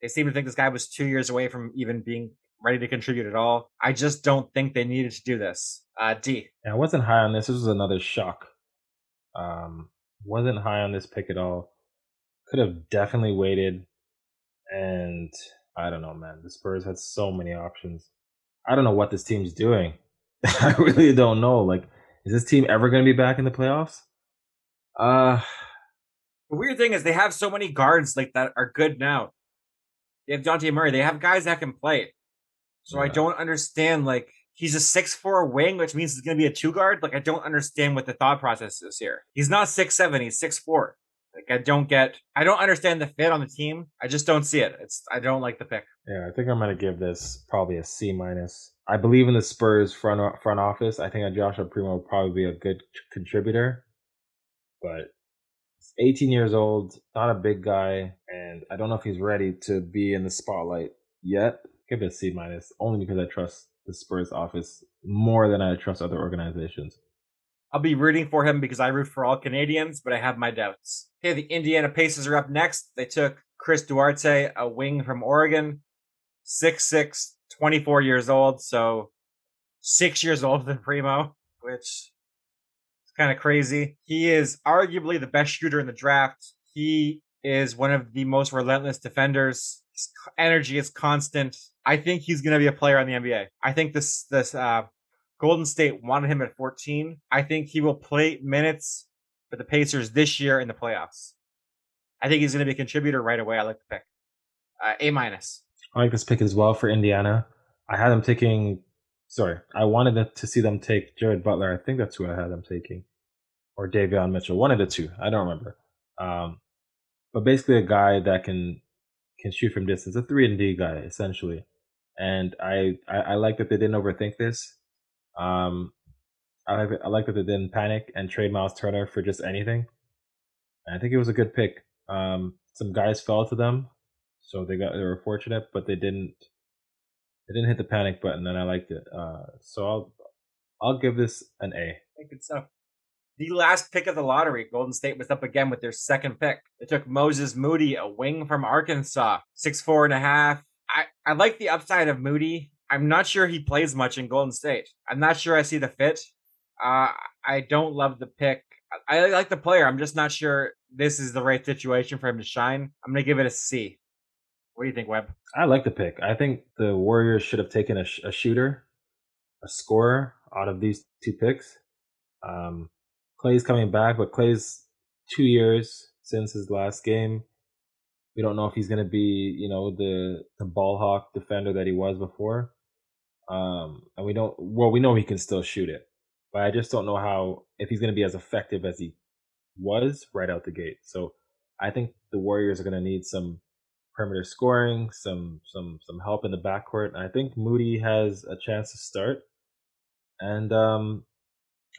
they seem to think this guy was two years away from even being ready to contribute at all. I just don't think they needed to do this. Uh, D. Yeah, I wasn't high on this. This was another shock. Um, wasn't high on this pick at all. Could have definitely waited, and I don't know, man. The Spurs had so many options. I don't know what this team's doing. I really don't know. Like, is this team ever going to be back in the playoffs? Uh, the weird thing is they have so many guards like that are good now. They have Dejounte Murray. They have guys that can play. So yeah. I don't understand. Like he's a six four wing, which means he's going to be a two guard. Like I don't understand what the thought process is here. He's not six seven. He's six four. Like I don't get. I don't understand the fit on the team. I just don't see it. It's. I don't like the pick. Yeah, I think I'm to give this probably a C minus. I believe in the Spurs front front office. I think Joshua Primo will probably be a good contributor, but 18 years old, not a big guy, and I don't know if he's ready to be in the spotlight yet. Give it a C minus, only because I trust the Spurs office more than I trust other organizations. I'll be rooting for him because I root for all Canadians, but I have my doubts. Okay, the Indiana Pacers are up next. They took Chris Duarte, a wing from Oregon, 6'6, 24 years old, so six years older than Primo, which is kind of crazy. He is arguably the best shooter in the draft. He is one of the most relentless defenders. His energy is constant. I think he's going to be a player on the NBA. I think this this uh, Golden State wanted him at 14. I think he will play minutes for the Pacers this year in the playoffs. I think he's going to be a contributor right away. I like the pick. Uh, a minus. I like this pick as well for Indiana. I had them taking sorry, I wanted to see them take Jared Butler. I think that's who I had them taking, or Davion Mitchell, one of the two. I don't remember. Um, but basically, a guy that can can shoot from distance, a three and D guy essentially. And I, I, I like that they didn't overthink this. Um, I like I like that they didn't panic and trade Miles Turner for just anything. And I think it was a good pick. Um, some guys fell to them, so they got they were fortunate, but they didn't it didn't hit the panic button, and I liked it. Uh, so I'll I'll give this an A. Good stuff. The last pick of the lottery, Golden State was up again with their second pick. They took Moses Moody, a wing from Arkansas, six four and a half. I, I like the upside of Moody. I'm not sure he plays much in Golden State. I'm not sure I see the fit. Uh, I don't love the pick. I, I like the player. I'm just not sure this is the right situation for him to shine. I'm gonna give it a C. What do you think, Webb? I like the pick. I think the Warriors should have taken a, sh- a shooter, a scorer out of these two picks. Um, Klay's coming back, but Klay's two years since his last game. We don't know if he's going to be, you know, the the ball hawk defender that he was before. Um, and we don't. Well, we know he can still shoot it, but I just don't know how if he's going to be as effective as he was right out the gate. So I think the Warriors are going to need some perimeter scoring, some some some help in the backcourt. And I think Moody has a chance to start, and um,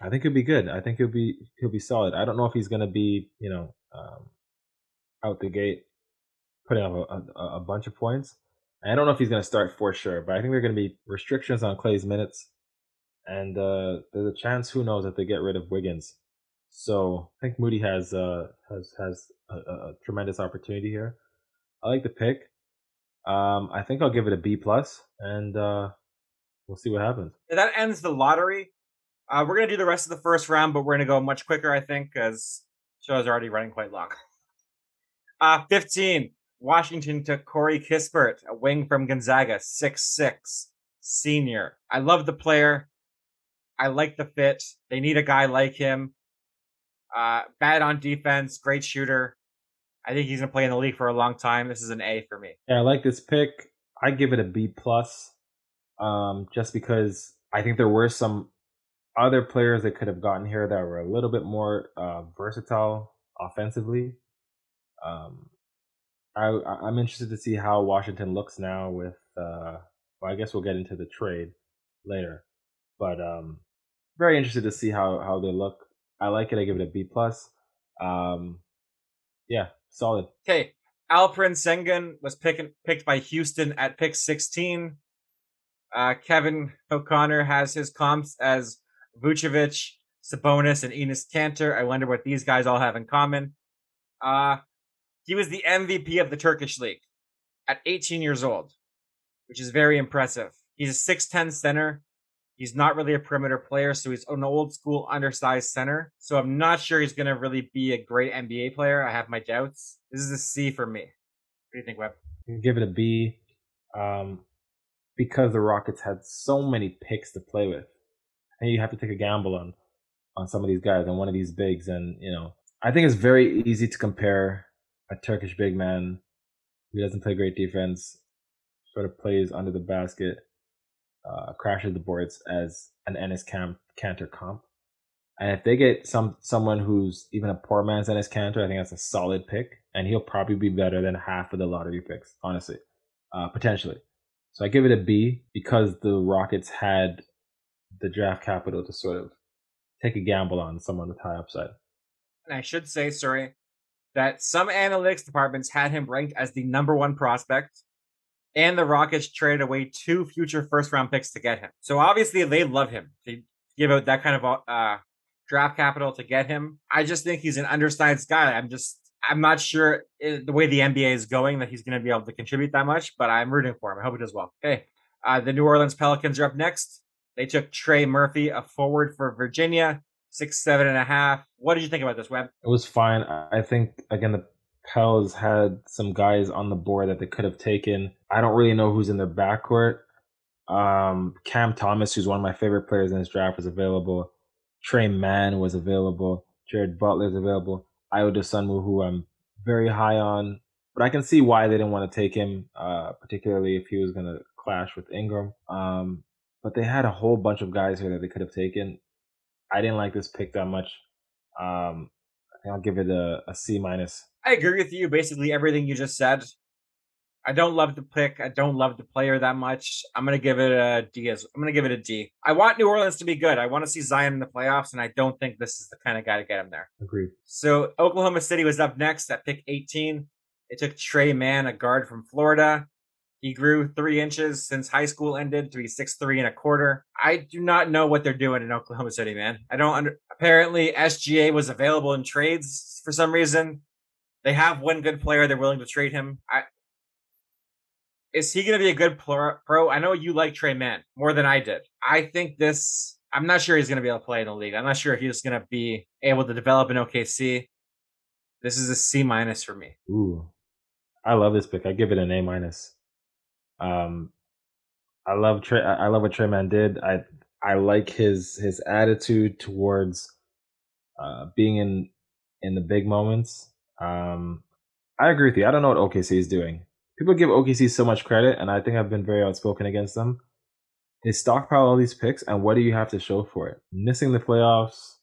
I think he'll be good. I think he'll be he'll be solid. I don't know if he's going to be you know um, out the gate putting up a, a, a bunch of points. I don't know if he's going to start for sure, but I think there are going to be restrictions on Klay's minutes, and uh, there's a chance. Who knows if they get rid of Wiggins? So I think Moody has uh, has has a, a tremendous opportunity here. I like the pick. Um, I think I'll give it a B plus, and uh, we'll see what happens. That ends the lottery. Uh, we're gonna do the rest of the first round, but we're gonna go much quicker, I think, because show's already running quite long. Uh, 15. Washington took Corey Kispert, a wing from Gonzaga, six six, senior. I love the player. I like the fit. They need a guy like him. Uh, bad on defense, great shooter. I think he's gonna play in the league for a long time. This is an A for me. Yeah, I like this pick. I give it a B plus, um, just because I think there were some other players that could have gotten here that were a little bit more uh, versatile offensively. Um, I, I'm interested to see how Washington looks now with. Uh, well, I guess we'll get into the trade later, but um, very interested to see how how they look. I like it. I give it a B plus. Um, yeah, solid. Okay, Alperen Sengun was picked picked by Houston at pick 16. Uh, Kevin O'Connor has his comps as Vucevic, Sabonis, and Enes Kanter. I wonder what these guys all have in common. Uh, he was the MVP of the Turkish League at 18 years old, which is very impressive. He's a 6'10 center He's not really a perimeter player, so he's an old school undersized center. So I'm not sure he's going to really be a great NBA player. I have my doubts. This is a C for me. What do you think, Webb? You give it a B um, because the Rockets had so many picks to play with. and you have to take a gamble on on some of these guys and one of these bigs. And you know, I think it's very easy to compare a Turkish big man who doesn't play great defense, sort of plays under the basket, uh, crashes the boards as an Enes Camp Kanter comp. And if they get some someone who's even a poor man's Enes Kanter, I think that's a solid pick, and he'll probably be better than half of the lottery picks, honestly, uh, potentially. So I give it a B because the Rockets had the draft capital to sort of take a gamble on someone with high upside. And I should say, sorry, that some analytics departments had him ranked as the number one prospect, and the Rockets traded away two future first round picks to get him. So obviously they love him. They give out that kind of uh, draft capital to get him. I just think he's an undersized guy. I'm just I'm not sure eh, the way the NBA is going that he's going to be able to contribute that much, but I'm rooting for him. I hope he does well. Okay. Uh, the New Orleans Pelicans are up next. They took Trey Murphy, a forward for Virginia, six, seven and a half. What did you think about this, Webb? It was fine. I think, again, the Pels had some guys on the board that they could have taken. I don't really know who's in their backcourt. Um, Cam Thomas, who's one of my favorite players in this draft, was available. Tre Mann was available. Jared Butler is available. Ayo Dosunmu, who I'm very high on, but I can see why they didn't want to take him, uh, particularly if he was going to clash with Ingram. Um, but they had a whole bunch of guys here that they could have taken. I didn't like this pick that much. Um, I think I'll give it a, a C minus. I agree with you. Basically, everything you just said. I don't love the pick. I don't love the player that much. I'm gonna give it a D. As I'm gonna give it a D. I want New Orleans to be good. I want to see Zion in the playoffs, and I don't think this is the kind of guy to get him there. Agreed. So Oklahoma City was up next at pick 18. It took Tre Mann, a guard from Florida. He grew three inches since high school ended to be six three and a quarter. I do not know what they're doing in Oklahoma City, man. I don't under. Apparently, SGA was available in trades for some reason. They have one good player. They're willing to trade him. I, is he going to be a good pro? I know you like Tre Mann more than I did. I think this. I'm not sure he's going to be able to play in the league. I'm not sure if he's going to be able to develop in OKC. This is a C minus for me. Ooh, I love this pick. I give it an A minus. Um, I love Tre. I love what Tre Mann did. I I like his his attitude towards uh, being in in the big moments. Um, I agree with you. I don't know what OKC is doing people give OKC so much credit, and I think I've been very outspoken against them. They stockpile all these picks, and what do you have to show for it? Missing the playoffs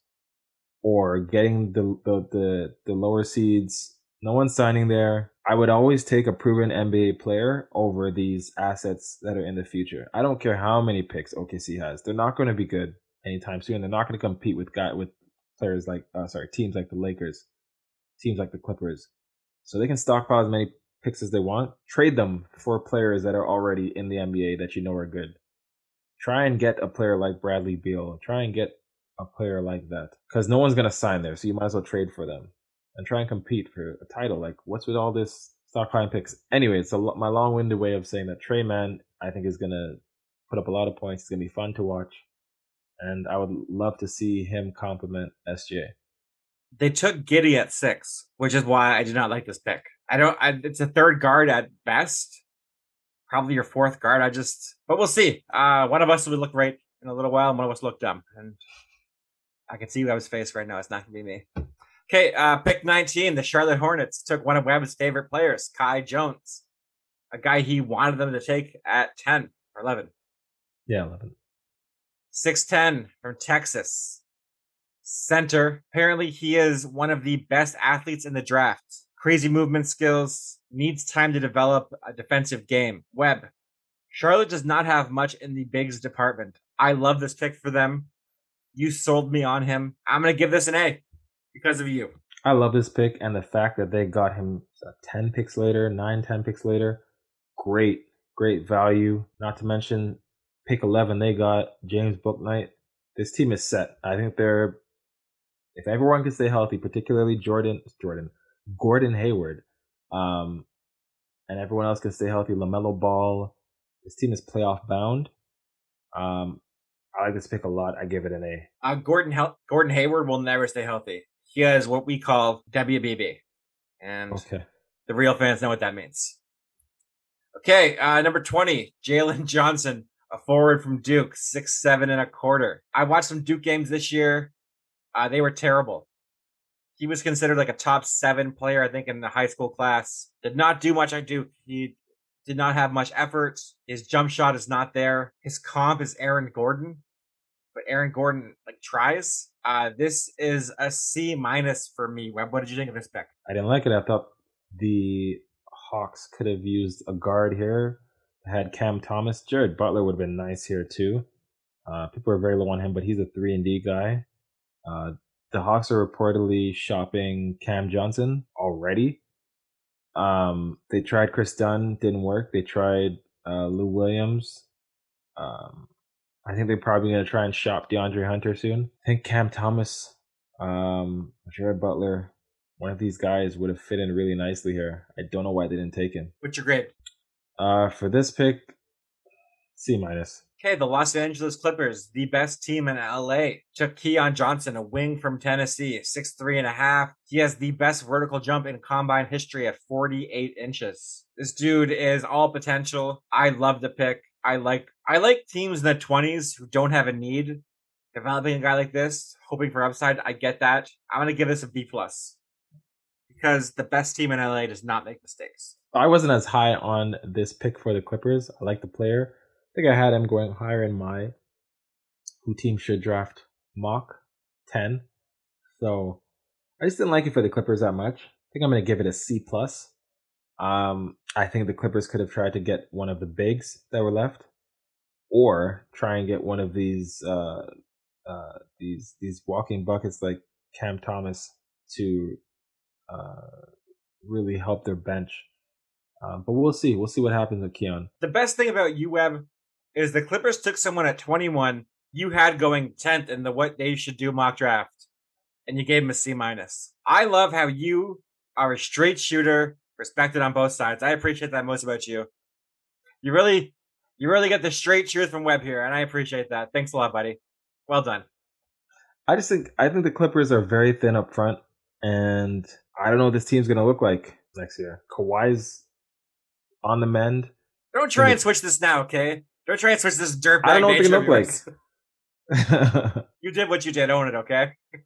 or getting the the the, the lower seeds. No one's signing there. I would always take a proven NBA player over these assets that are in the future. I don't care how many picks OKC has; they're not going to be good anytime soon. They're not going to compete with guy with players like uh, sorry teams like the Lakers, teams like the Clippers. So they can stockpile as many picks as they want, trade them for players that are already in the NBA that you know are good. Try and get a player like Bradley Beal. Try and get a player like that because no one's gonna sign there, so you might as well trade for them and try and compete for a title. Like, what's with all this stockpiling picks? Anyway, it's a, my long-winded way of saying that Tre Mann, I think, is gonna put up a lot of points. It's gonna be fun to watch, and I would love to see him complement SGA. They took Giddey at six, which is why I do not like this pick. I don't. I, it's a third guard at best. Probably your fourth guard. I just, but we'll see. Uh, one of us will look right in a little while, and one of us look dumb. And I can see Webb's face right now. It's not gonna be me. Okay, uh, pick 19. The Charlotte Hornets took one of Webb's favorite players, Kai Jones, a guy he wanted them to take at 10 or 11. Yeah, 11. 6'10 from Texas. Center. Apparently, he is one of the best athletes in the draft crazy movement skills, needs time to develop a defensive game. Webb. Charlotte does not have much in the bigs department. I love this pick for them. You sold me on him. I'm going to give this an A because of you. I love this pick and the fact that they got him 10 picks later, 9, 10 picks later. Great, great value. Not to mention pick 11, they got James Bouknight. This team is set. I think they're, if everyone can stay healthy, particularly Jordan, Jordan, Gordon Hayward, um, and everyone else can stay healthy. LaMelo Ball. This team is playoff bound. Um, I like this pick a lot. I give it an A. Uh, Gordon Hel- Gordon Hayward will never stay healthy. He has what we call WBB, and okay. the real fans know what that means. Okay, uh, number twenty, Jalen Johnson, a forward from Duke, six seven and a quarter. I watched some Duke games this year. Uh, they were terrible. He was considered like a top seven player, I think, in the high school class. Did not do much at Duke. He did not have much effort. His jump shot is not there. His comp is Aaron Gordon, but Aaron Gordon like tries. Uh, this is a C minus for me. Webb, what did you think of this pick? I didn't like it. I thought the Hawks could have used a guard here. Had Cam Thomas, Jared Butler would have been nice here too. Uh, people are very low on him, but he's a three and D guy. Uh, the Hawks are reportedly shopping Cam Johnson already. Um, they tried Kris Dunn, didn't work. They tried uh, Lou Williams. Um, I think they're probably going to try and shop DeAndre Hunter soon. I think Cam Thomas, um, Jared Butler, one of these guys would have fit in really nicely here. I don't know why they didn't take him. What's your grade? Uh, for this pick, C minus. Okay, the Los Angeles Clippers, the best team in LA, took Keon Johnson, a wing from Tennessee, six three and a half. He has the best vertical jump in combine history at 48 inches. This dude is all potential. I love the pick. I like I like teams in the 20s who don't have a need. Developing a guy like this, hoping for upside, I get that. I'm gonna give this a B plus because the best team in LA does not make mistakes. I wasn't as high on this pick for the Clippers. I like the player. I think I had him going higher in my who team should draft mock 10. So I just didn't like it for the Clippers that much. I think I'm to give it a C plus. Um, I think the Clippers could have tried to get one of the bigs that were left, or try and get one of these uh, uh, these these walking buckets like Cam Thomas to uh, really help their bench. Um, but we'll see. We'll see what happens with Keon. The best thing about UWeb is the Clippers took someone at 21 you had going 10th in the what they should do mock draft, and you gave him a C minus. I love how you are a straight shooter, respected on both sides. I appreciate that most about you. You really, you really get the straight truth from Webb here, and I appreciate that. Thanks a lot, buddy. Well done. I just think I think the Clippers are very thin up front, and I don't know what this team's going to look like next year. Kawhi's on the mend. Don't try and switch this now, okay? Don't try and switch this dirtbag. I don't know what they look like. you did what you did. Own it, okay?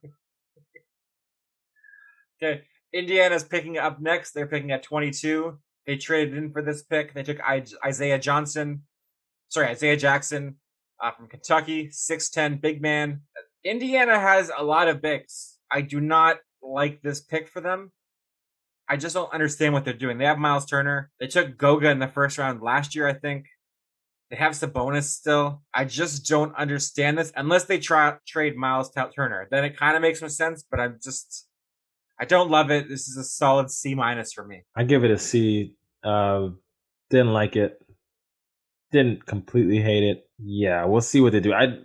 okay. Indiana's picking up next. They're picking at 22. They traded in for this pick. They took Isaiah Johnson, sorry, Isaiah Jackson uh, from Kentucky, 6'10 big man. Indiana has a lot of bigs. I do not like this pick for them. I just don't understand what they're doing. They have Miles Turner. They took Goga in the first round last year, I think. They have Sabonis still. I just don't understand this unless they try trade Miles Turner. Then it kind of makes more sense, but I'm just I don't love it. This is a solid C minus for me. I give it a C. Uh, didn't like it. Didn't completely hate it. Yeah, we'll see what they do. I,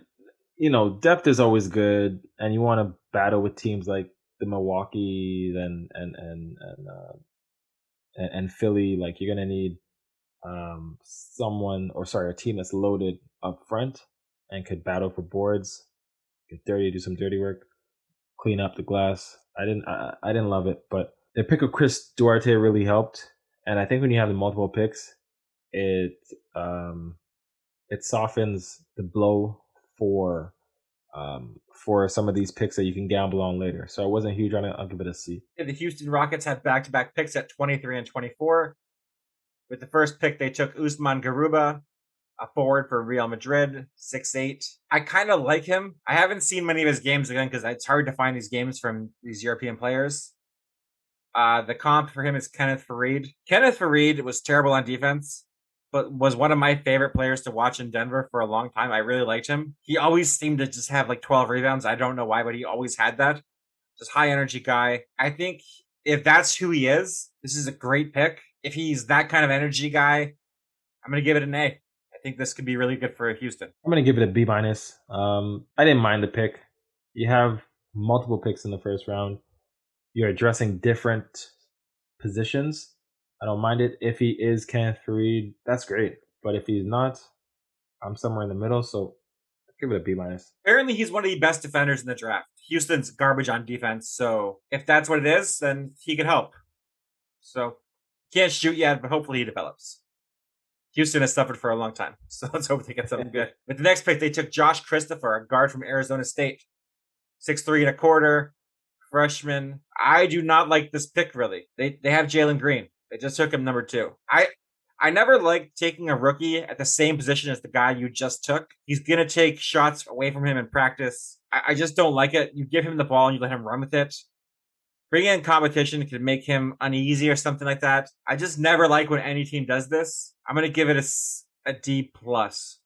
you know, depth is always good, and you want to battle with teams like the Milwaukee and and and and uh, and, and Philly. Like you're gonna need um, someone or sorry, a team that's loaded up front and could battle for boards, get dirty, do some dirty work, clean up the glass. I didn't I, I didn't love it, but the pick of Chris Duarte really helped. And I think when you have the multiple picks, it um it softens the blow for um for some of these picks that you can gamble on later. So I wasn't huge on it. I'll give it a C. The Houston Rockets had back to back picks at 23 and 24. With the first pick, they took Usman Garuba, a forward for Real Madrid, six eight. I kind of like him. I haven't seen many of his games again because it's hard to find these games from these European players. Uh, the comp for him is Kenneth Faried. Kenneth Faried was terrible on defense, but was one of my favorite players to watch in Denver for a long time. I really liked him. He always seemed to just have like 12 rebounds. I don't know why, but he always had that. Just high energy guy. I think if that's who he is, this is a great pick if he's that kind of energy guy, I'm going to give it an A. I think this could be really good for Houston. I'm going to give it a B minus. Um, I didn't mind the pick. You have multiple picks in the first round. You're addressing different positions. I don't mind it. If he is Kenneth Faried, that's great. But if he's not, I'm somewhere in the middle. So I'll give it a B minus. Apparently, he's one of the best defenders in the draft. Houston's garbage on defense. So if that's what it is, then he could help. So can't shoot yet, but hopefully he develops. Houston has suffered for a long time, so let's hope they get something good. With the next pick, they took Josh Christopher, a guard from Arizona State, six three and a quarter, freshman. I do not like this pick really. They they have Jalen Green. They just took him number two. I I never like taking a rookie at the same position as the guy you just took. He's gonna take shots away from him in practice. I, I just don't like it. You give him the ball and you let him run with it. Bringing in competition could make him uneasy or something like that. I just never like when any team does this. I'm gonna give it a, a D plus.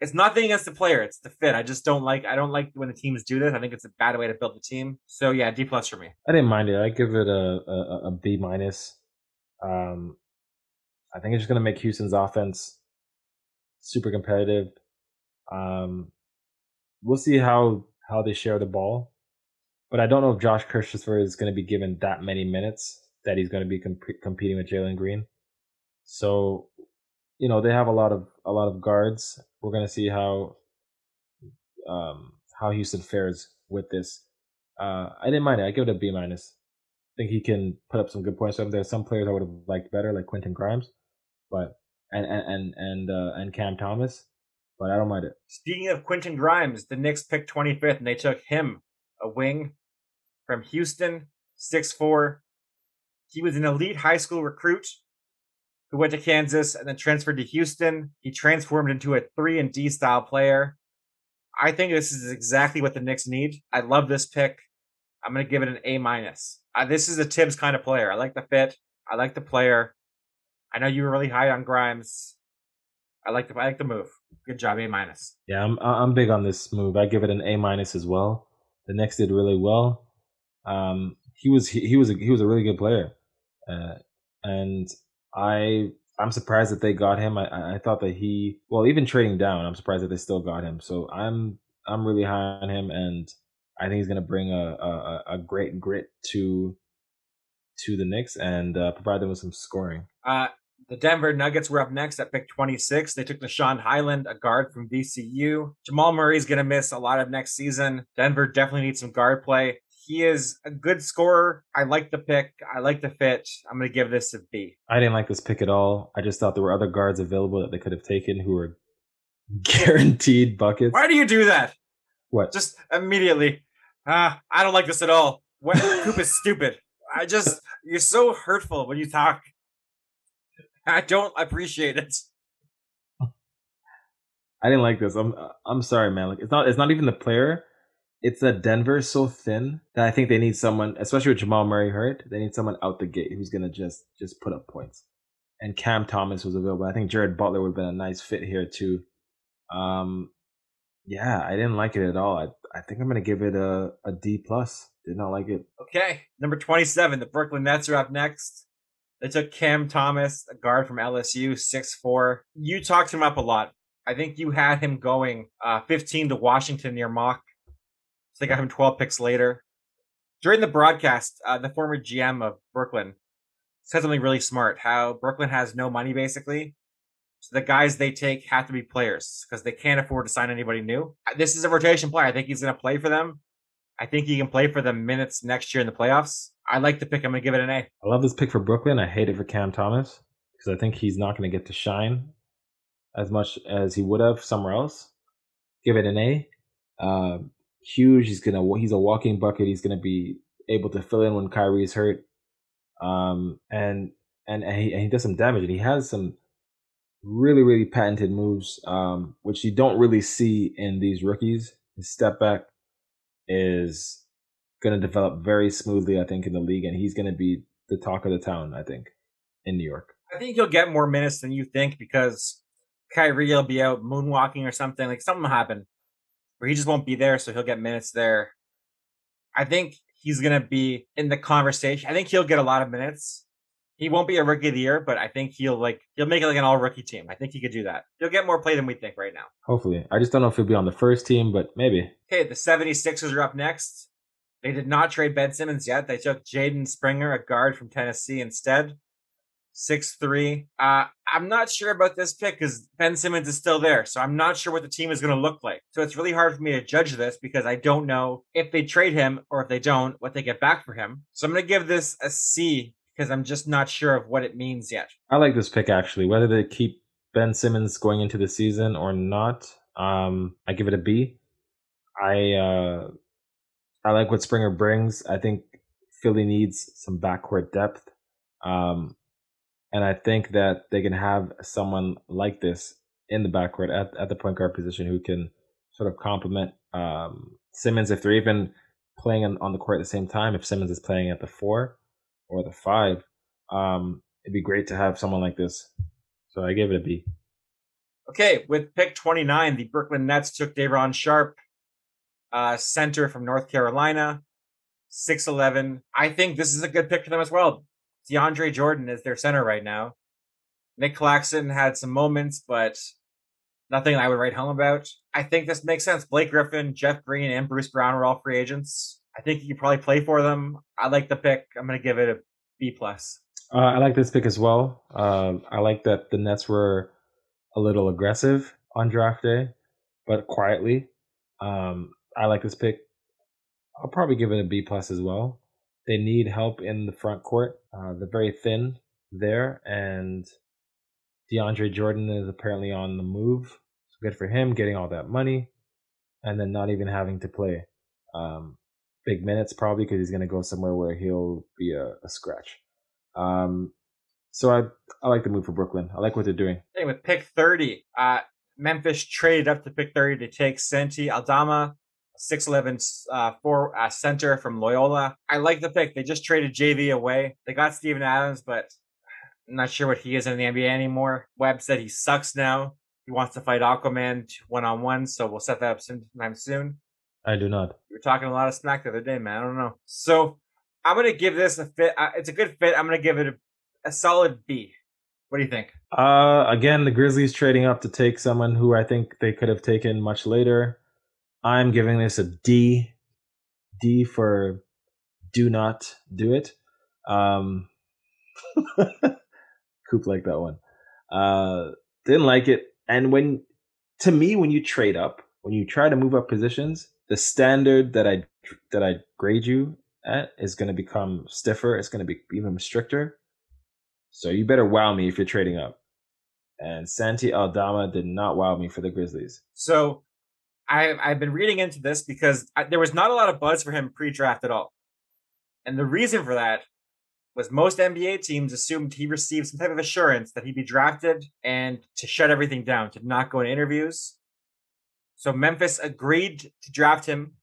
It's nothing against the player; it's the fit. I just don't like. I don't like when the teams do this. I think it's a bad way to build the team. So yeah, D plus for me. I didn't mind it. I give it a a, a B minus. Um, I think it's just to make Houston's offense super competitive. Um, we'll see how how they share the ball, but I don't know if Josh Christopher is going to be given that many minutes that he's going to be comp- competing with Jalen Green. So, you know, they have a lot of a lot of guards. We're going to see how um, how Houston fares with this. Uh, I didn't mind it. I give it a B minus. I think he can put up some good points. So there's some players I would have liked better, like Quentin Grimes but and and and and, uh, and Cam Thomas, but I don't mind it. Speaking of Quentin Grimes, the Knicks picked 25th, and they took him, a wing from Houston, six four. He was an elite high school recruit who went to Kansas and then transferred to Houston. He transformed into a three and D style player. I think this is exactly what the Knicks need. I love this pick. I'm going to give it an A minus. Uh, this is a Thibs kind of player. I like the fit. I like the player. I know you were really high on Grimes. I like the I like the move. Good job, A minus. Yeah, I'm I'm big on this move. I give it an A minus as well. The Knicks did really well. Um, he was he, he was a, he was a really good player, uh, and I I'm surprised that they got him. I I thought that he well even trading down, I'm surprised that they still got him. So I'm I'm really high on him, and I think he's going to bring a, a a great grit to to the Knicks and uh, provide them with some scoring. Uh, the Denver Nuggets were up next at pick 26. They took Nah'Shon Hyland, a guard from VCU. Jamal Murray's going to miss a lot of next season. Denver definitely needs some guard play. He is a good scorer. I like the pick. I like the fit. I'm going to give this a B. I didn't like this pick at all. I just thought there were other guards available that they could have taken who were guaranteed buckets. Why do you do that? What? Just immediately. Ah, uh, I don't like this at all. What, Coop is stupid. I just, you're so hurtful when you talk. I don't appreciate it. I didn't like this. I'm I'm sorry, man. Like it's not it's not even the player. It's that Denver so thin that I think they need someone, especially with Jamal Murray hurt, they need someone out the gate who's gonna just just put up points. And Cam Thomas was available. I think Jared Butler would have been a nice fit here too. Um, yeah, I didn't like it at all. I I think I'm gonna give it a a D plus. Did not like it. Okay, number twenty seven. The Brooklyn Nets are up next. They took Cam Thomas, a guard from LSU, six four. You talked him up a lot. I think you had him going uh, 15 to Washington near mock. So they got him 12 picks later. During the broadcast, uh, the former GM of Brooklyn said something really smart how Brooklyn has no money basically. So the guys they take have to be players because they can't afford to sign anybody new. This is a rotation player. I think he's going to play for them. I think he can play for them minutes next year in the playoffs. I like the pick. I'm to give it an A. I love this pick for Brooklyn. I hate it for Cam Thomas because I think he's not going to get to shine as much as he would have somewhere else. Give it an A. Uh, huge. He's gonna. He's a walking bucket. He's gonna be able to fill in when Kyrie's hurt. Um, and and and he, and he does some damage. And he has some really really patented moves, um, which you don't really see in these rookies. His step back is going to develop very smoothly, I think, in the league, and he's going to be the talk of the town, I think, in New York. I think he'll get more minutes than you think because Kyrie will be out moonwalking or something. Like something will happen where he just won't be there, so he'll get minutes there. I think he's going to be in the conversation. I think he'll get a lot of minutes. He won't be a rookie of the year, but I think he'll like he'll make it like an all rookie team. I think he could do that. He'll get more play than we think right now. Hopefully. I just don't know if he'll be on the first team, but maybe. Okay, the 76ers are up next. They did not trade Ben Simmons yet. They took Jaden Springer, a guard from Tennessee, instead. Six three. Uh, I'm not sure about this pick because Ben Simmons is still there, so I'm not sure what the team is going to look like. So it's really hard for me to judge this because I don't know if they trade him or if they don't, what they get back for him. So I'm going to give this a C because I'm just not sure of what it means yet. I like this pick actually. Whether they keep Ben Simmons going into the season or not. Um, I give it a B. I uh, I like what Springer brings. I think Philly needs some backcourt depth. Um, and I think that they can have someone like this in the backcourt at, at the point guard position who can sort of complement um, Simmons if they're even playing on, the court at the same time. If Simmons is playing at the four or the five, um, it'd be great to have someone like this. So I gave it a B. Okay, with pick 29, the Brooklyn Nets took Day'Ron Sharpe, uh, center from North Carolina, 6'11. I think this is a good pick for them as well. DeAndre Jordan is their center right now. Nic Claxton had some moments, but nothing I would write home about. I think this makes sense. Blake Griffin, Jeff Green, and Bruce Brown are all free agents. I think you could probably play for them. I like the pick. I'm going to give it a B plus. Uh, I like this pick as well. Uh, I like that the Nets were a little aggressive on draft day, but quietly. Um, I like this pick. I'll probably give it a B plus as well. They need help in the front court. Uh, they're very thin there, and DeAndre Jordan is apparently on the move. So good for him getting all that money, and then not even having to play um, big minutes probably because he's going to go somewhere where he'll be a, a scratch. Um, so I I like the move for Brooklyn. I like what they're doing. Hey, with pick thirty, uh, Memphis traded up to pick thirty to take Santi Aldama, six eleven uh, four uh, center from Loyola. I like the pick. They just traded JV away. They got Steven Adams, but I'm not sure what he is in the NBA anymore. Webb said he sucks now. He wants to fight Aquaman one on one, so we'll set that up sometime soon. I do not. You were talking a lot of smack the other day, man. I don't know. So I'm gonna give this a fit. Uh, it's a good fit. I'm gonna give it a, a solid B. What do you think? Uh, again, the Grizzlies trading up to take someone who I think they could have taken much later. I'm giving this a D. D for do not do it. Um, Coop like that one. Uh, didn't like it. And when, to me, when you trade up, when you try to move up positions, the standard that I that I grade you at is going to become stiffer. It's going to be even stricter. So you better wow me if you're trading up. And Santi Aldama did not wow me for the Grizzlies. So I, I've been reading into this because I, there was not a lot of buzz for him pre-draft at all. And the reason for that was most NBA teams assumed he received some type of assurance that he'd be drafted and to shut everything down, to not go to interviews. So Memphis agreed to draft him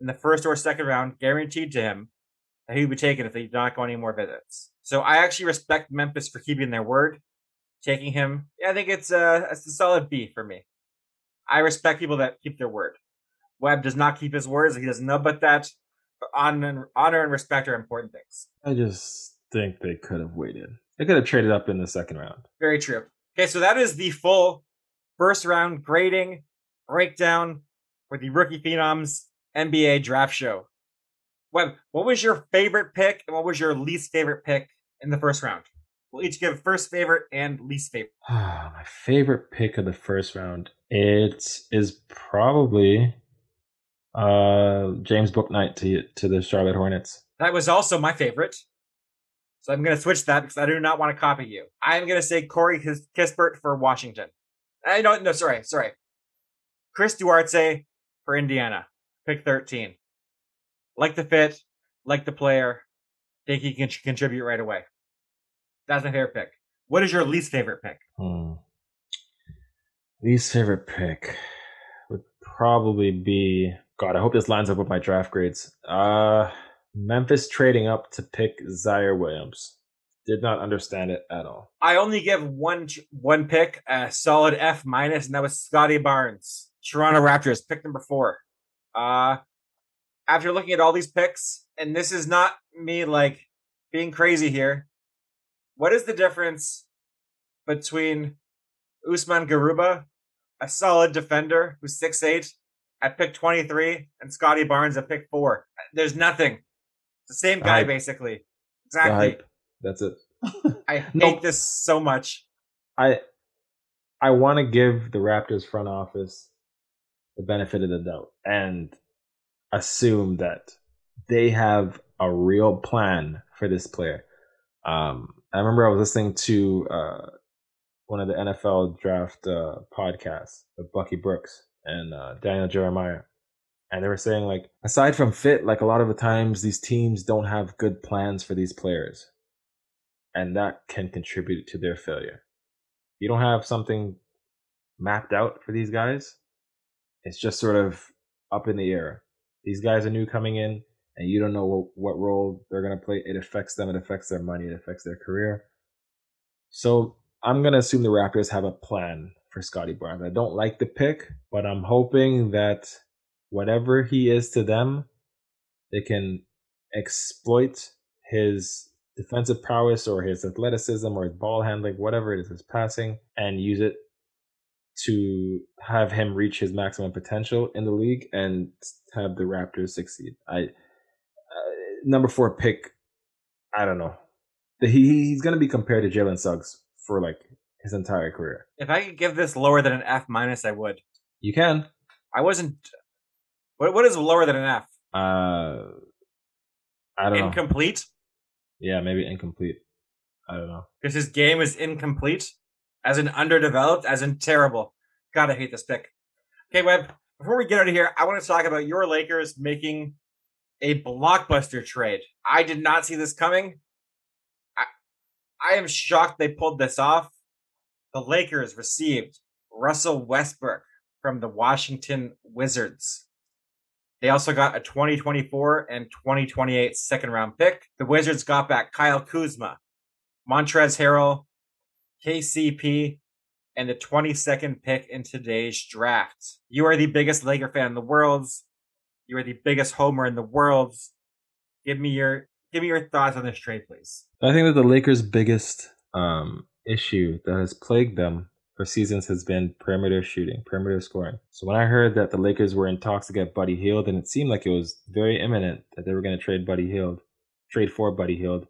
in the first or second round, guaranteed to him that he would be taken if they did not go any more visits. So I actually respect Memphis for keeping their word, taking him. Yeah, I think it's a, it's a solid B for me. I respect people that keep their word. Webb does not keep his words. He doesn't know about that. Honor, honor and respect are important things. I just think they could have waited. They could have traded up in the second round. Very true. Okay, so that is the full first round grading breakdown for the Rookie Phenoms NBA draft show. Webb, what was your favorite pick and what was your least favorite pick in the first round? We'll each give first favorite and least favorite. My favorite pick of the first round. It is probably uh, James Bouknight to to the Charlotte Hornets. That was also my favorite. So I'm going to switch that because I do not want to copy you. I'm going to say Corey Kispert for Washington. I don't, no, sorry, sorry. Chris Duarte for Indiana, pick 13. Like the fit, like the player, think he can contribute right away. That's my favorite pick. What is your least favorite pick? Hmm. Least favorite pick would probably be God. I hope this lines up with my draft grades. Uh, Memphis trading up to pick Ziaire Williams. Did not understand it at all. I only give one one pick a solid F minus, and that was Scottie Barnes. Toronto Raptors, pick number four. Uh, after looking at all these picks, and this is not me like being crazy here. What is the difference between Usman Garuba, a solid defender who's six eight, at pick 23 and Scottie Barnes at pick four. There's nothing. It's the same guy, basically. Exactly. That's it. I hate no, this so much. I I want to give the Raptors front office the benefit of the doubt and assume that they have a real plan for this player. Um, I remember I was listening to uh, one of the NFL draft uh, podcasts with Bucky Brooks and uh, Daniel Jeremiah. And they were saying, like, aside from fit, like a lot of the times these teams don't have good plans for these players. And that can contribute to their failure. You don't have something mapped out for these guys. It's just sort of up in the air. These guys are new coming in, and you don't know what, what role they're going to play. It affects them, it affects their money, it affects their career. So I'm going to assume the Raptors have a plan for Scottie Barnes. I don't like the pick, but I'm hoping that whatever he is to them, they can exploit his defensive prowess or his athleticism or his ball handling, whatever it is, his passing, and use it to have him reach his maximum potential in the league and have the Raptors succeed. I uh, number four pick, I don't know. He he's gonna be compared to Jalen Suggs for like his entire career. If I could give this lower than an F minus, I would. You can. I wasn't. What what is lower than an F? Uh, I don't Incomplete? know. Incomplete. Yeah, maybe incomplete. I don't know. Because his game is incomplete, as in underdeveloped, as in terrible. God, I hate this pick. Okay, Webb. Before we get out of here, I want to talk about your Lakers making a blockbuster trade. I did not see this coming. I, am shocked they pulled this off. The Lakers received Russell Westbrook from the Washington Wizards. They also got a 2024 and 2028 second round pick. The Wizards got back Kyle Kuzma, Montrezl Harrell, KCP, and the 22nd pick in today's draft. You are the biggest Laker fan in the world. You are the biggest homer in the world. Give me your give me your thoughts on this trade, please. I think that the Lakers' biggest um, issue that has plagued them for seasons has been perimeter shooting, perimeter scoring. So when I heard that the Lakers were in talks to get Buddy Hield, and it seemed like it was very imminent that they were going to trade Buddy Hield, trade for Buddy Hield,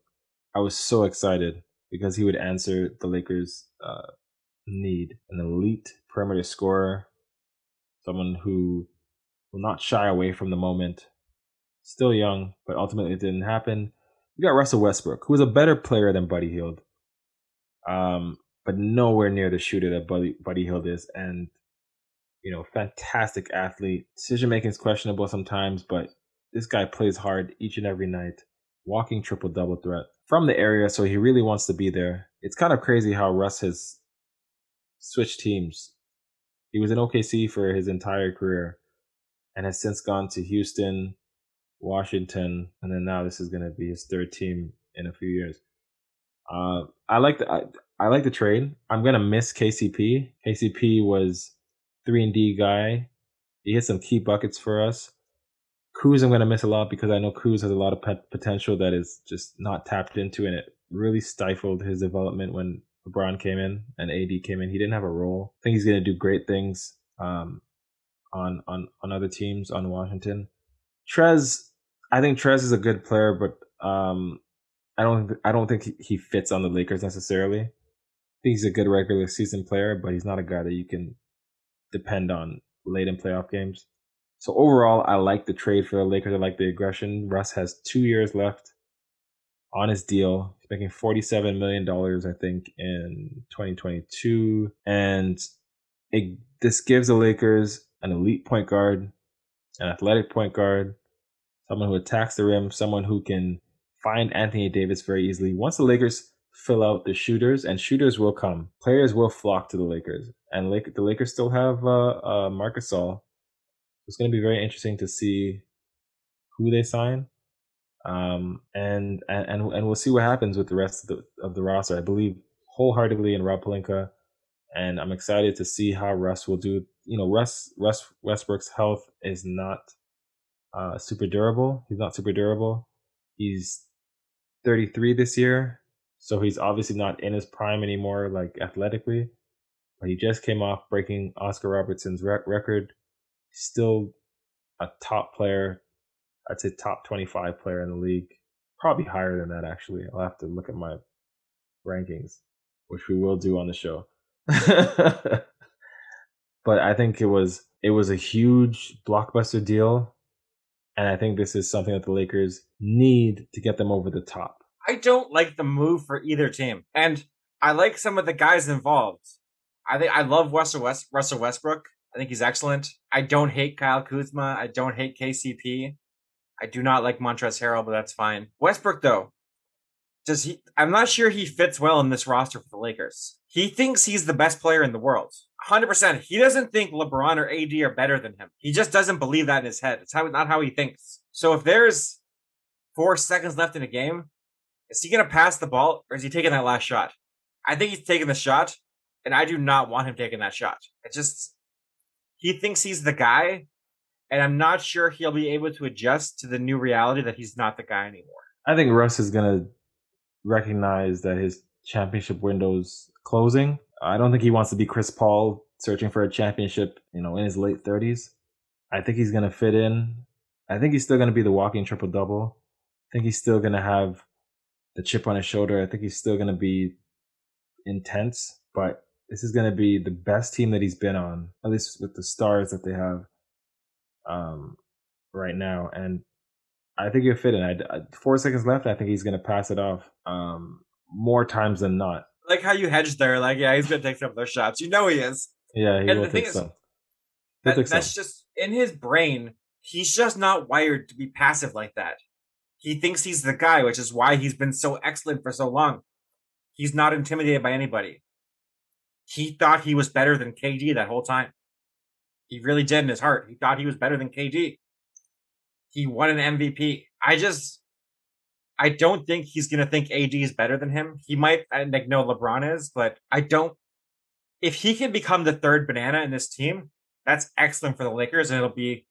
I was so excited because he would answer the Lakers' uh, need an elite perimeter scorer, someone who will not shy away from the moment. Still young, but ultimately it didn't happen. We got Russell Westbrook, who is a better player than Buddy Hield, um, but nowhere near the shooter that Buddy, Buddy Hield is. And, you know, fantastic athlete. Decision making is questionable sometimes, but this guy plays hard each and every night. Walking triple double threat from the area, so he really wants to be there. It's kind of crazy how Russ has switched teams. He was in OKC for his entire career and has since gone to Houston, Washington, and then now this is going to be his third team in a few years. Uh, I like the I, I like the trade. I'm gonna miss KCP. KCP was three and D guy. He hit some key buckets for us. Kuz I'm gonna miss a lot because I know Kuz has a lot of potential that is just not tapped into, and it really stifled his development when LeBron came in and AD came in. He didn't have a role. I think he's gonna do great things um, on on on other teams on Washington. Trez, I think Trez is a good player, but um, I don't I don't think he fits on the Lakers necessarily. I think he's a good regular season player, but he's not a guy that you can depend on late in playoff games. So overall, I like the trade for the Lakers. I like the aggression. Russ has two years left on his deal. He's making $47 million, I think, in 2022. And it, this gives the Lakers an elite point guard, an athletic point guard, someone who attacks the rim, someone who can find Anthony Davis very easily. Once the Lakers fill out the shooters, and shooters will come, players will flock to the Lakers. And Lake, the Lakers still have uh, uh, Marc Gasol. It's going to be very interesting to see who they sign. Um, and, and, and we'll see what happens with the rest of the, of the roster. I believe wholeheartedly in Rob Pelinka, and I'm excited to see how Russ will do. You know, Russ, Russ Westbrook's health is not uh, super durable. He's not super durable. He's 33 this year, so he's obviously not in his prime anymore, like athletically. But he just came off breaking Oscar Robertson's rec- record. Still a top player. I'd say top 25 player in the league. Probably higher than that, actually. I'll have to look at my rankings, which we will do on the show. but I think it was it was a huge blockbuster deal and I think this is something that the Lakers need to get them over the top. I don't like the move for either team. And I like some of the guys involved. I think I love Russell West Russell Westbrook. I think he's excellent. I don't hate Kyle Kuzma. I don't hate KCP. I do not like Montrezl Harrell, but that's fine. Westbrook though, does he? I'm not sure he fits well in this roster for the Lakers. He thinks he's the best player in the world. 100%. He doesn't think LeBron or AD are better than him. He just doesn't believe that in his head. It's how not how he thinks. So if there's four seconds left in a game, is he going to pass the ball or is he taking that last shot? I think he's taking the shot, and I do not want him taking that shot. It just he thinks he's the guy, and I'm not sure he'll be able to adjust to the new reality that he's not the guy anymore. I think Russ is gonna recognize that his championship window's closing. I don't think he wants to be Chris Paul searching for a championship, you know, in his late 30s. I think he's going to fit in. I think he's still going to be the walking triple double. I think he's still going to have the chip on his shoulder. I think he's still going to be intense, but this is going to be the best team that he's been on, at least with the stars that they have um, right now. And I think he'll fit in. I, I, four seconds left. I think he's going to pass it off um, more times than not. Like how you hedged there. Like, yeah, he's to take some of those shots. You know he is. Yeah, he and will take is, some. That, that's some. just in his brain. He's just not wired to be passive like that. He thinks he's the guy, which is why he's been so excellent for so long. He's not intimidated by anybody. He thought he was better than KD that whole time. He really did in his heart. He thought he was better than KD. He won an MVP. I just, I don't think he's going to think AD is better than him. He might like know LeBron is, but I don't. If he can become the third banana in this team, that's excellent for the Lakers, and it'll be,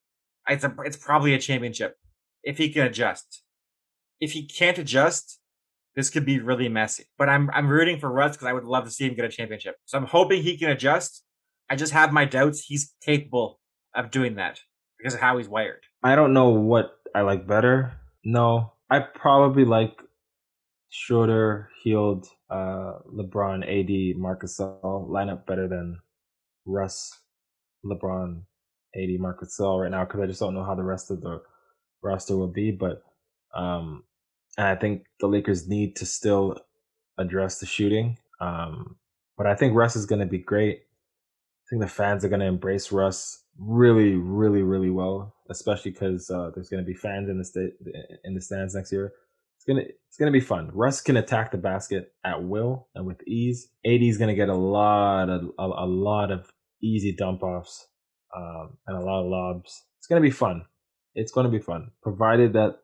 it's a, it's probably a championship if he can adjust. If he can't adjust, this could be really messy. But I'm I'm rooting for Russ because I would love to see him get a championship. So I'm hoping he can adjust. I just have my doubts he's capable of doing that because of how he's wired. I don't know what I like better. No, I probably like shorter Hield, uh, LeBron, AD, Marc Gasol lineup better than Russ, LeBron, AD, Marc Gasol right now because I just don't know how the rest of the roster will be. But um, and I think the Lakers need to still address the shooting. Um, but I think Russ is going to be great. I think the fans are going to embrace Russ really, really, really well, especially because uh, there's going to be fans in the state in the stands next year. It's gonna it's gonna be fun. Russ can attack the basket at will and with ease. AD is gonna get a lot of a, a lot of easy dump offs um, and a lot of lobs. It's gonna be fun. It's gonna be fun, provided that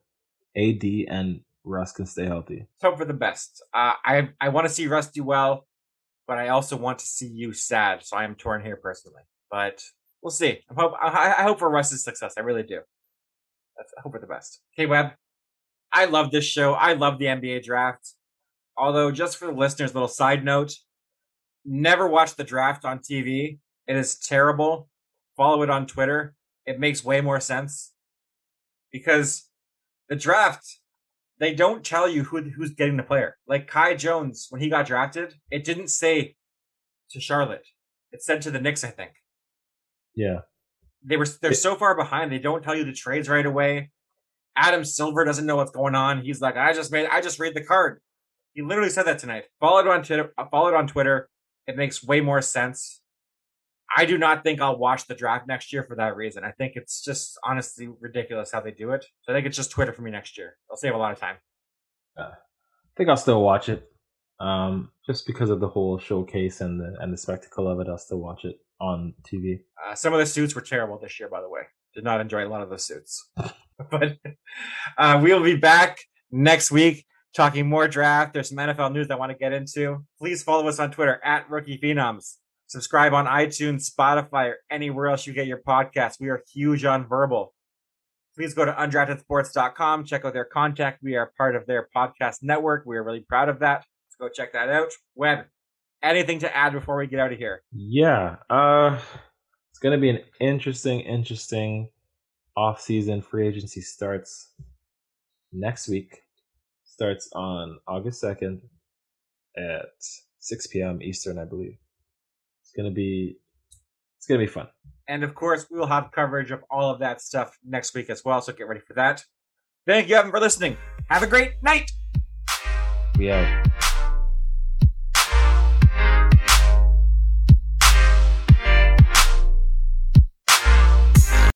AD and Russ can stay healthy. Hope for the best. Uh, I I want to see Russ do well, but I also want to see you sad. So I am torn here personally. But we'll see. I hope I, hope for Russ's success. I really do. I hope for the best. Okay, Webb. I love this show. I love the NBA draft. Although, just for the listeners, little side note: never watch the draft on TV. It is terrible. Follow it on Twitter. It makes way more sense because the draft they don't tell you who who's getting the player. Like Kai Jones, when he got drafted, it didn't say to Charlotte. It said to the Knicks, I think. Yeah. They were they're it, so far behind. They don't tell you the trades right away. Adam Silver doesn't know what's going on. He's like, I just made I just read the card. He literally said that tonight. Followed on Twitter. Uh, followed on Twitter. It makes way more sense. I do not think I'll watch the draft next year for that reason. I think it's just honestly ridiculous how they do it. So I think it's just Twitter for me next year. I'll save a lot of time. Uh, I think I'll still watch it, um, just because of the whole showcase and the and the spectacle of it. I'll still watch it on TV. Uh, some of the suits were terrible this year, by the way. Did not enjoy a lot of the suits, but uh, we'll be back next week talking more draft. There's some NFL news I want to get into. Please follow us on Twitter at Rookie Phenoms. Subscribe on iTunes, Spotify, or anywhere else you get your podcasts. We are huge on Verbal. Please go to undraftedsports.com. Check out their contact. We are part of their podcast network. We are really proud of that. Let's go check that out. Webb, anything to add before we get out of here? Yeah. Uh, it's going to be an interesting, interesting off-season free agency starts next week. Starts on August 2nd at 6 p.m. Eastern, I believe gonna be it's gonna be fun. And of course, we will have coverage of all of that stuff next week as well. So get ready for that. Thank you, Evan, for listening. Have a great night. We out.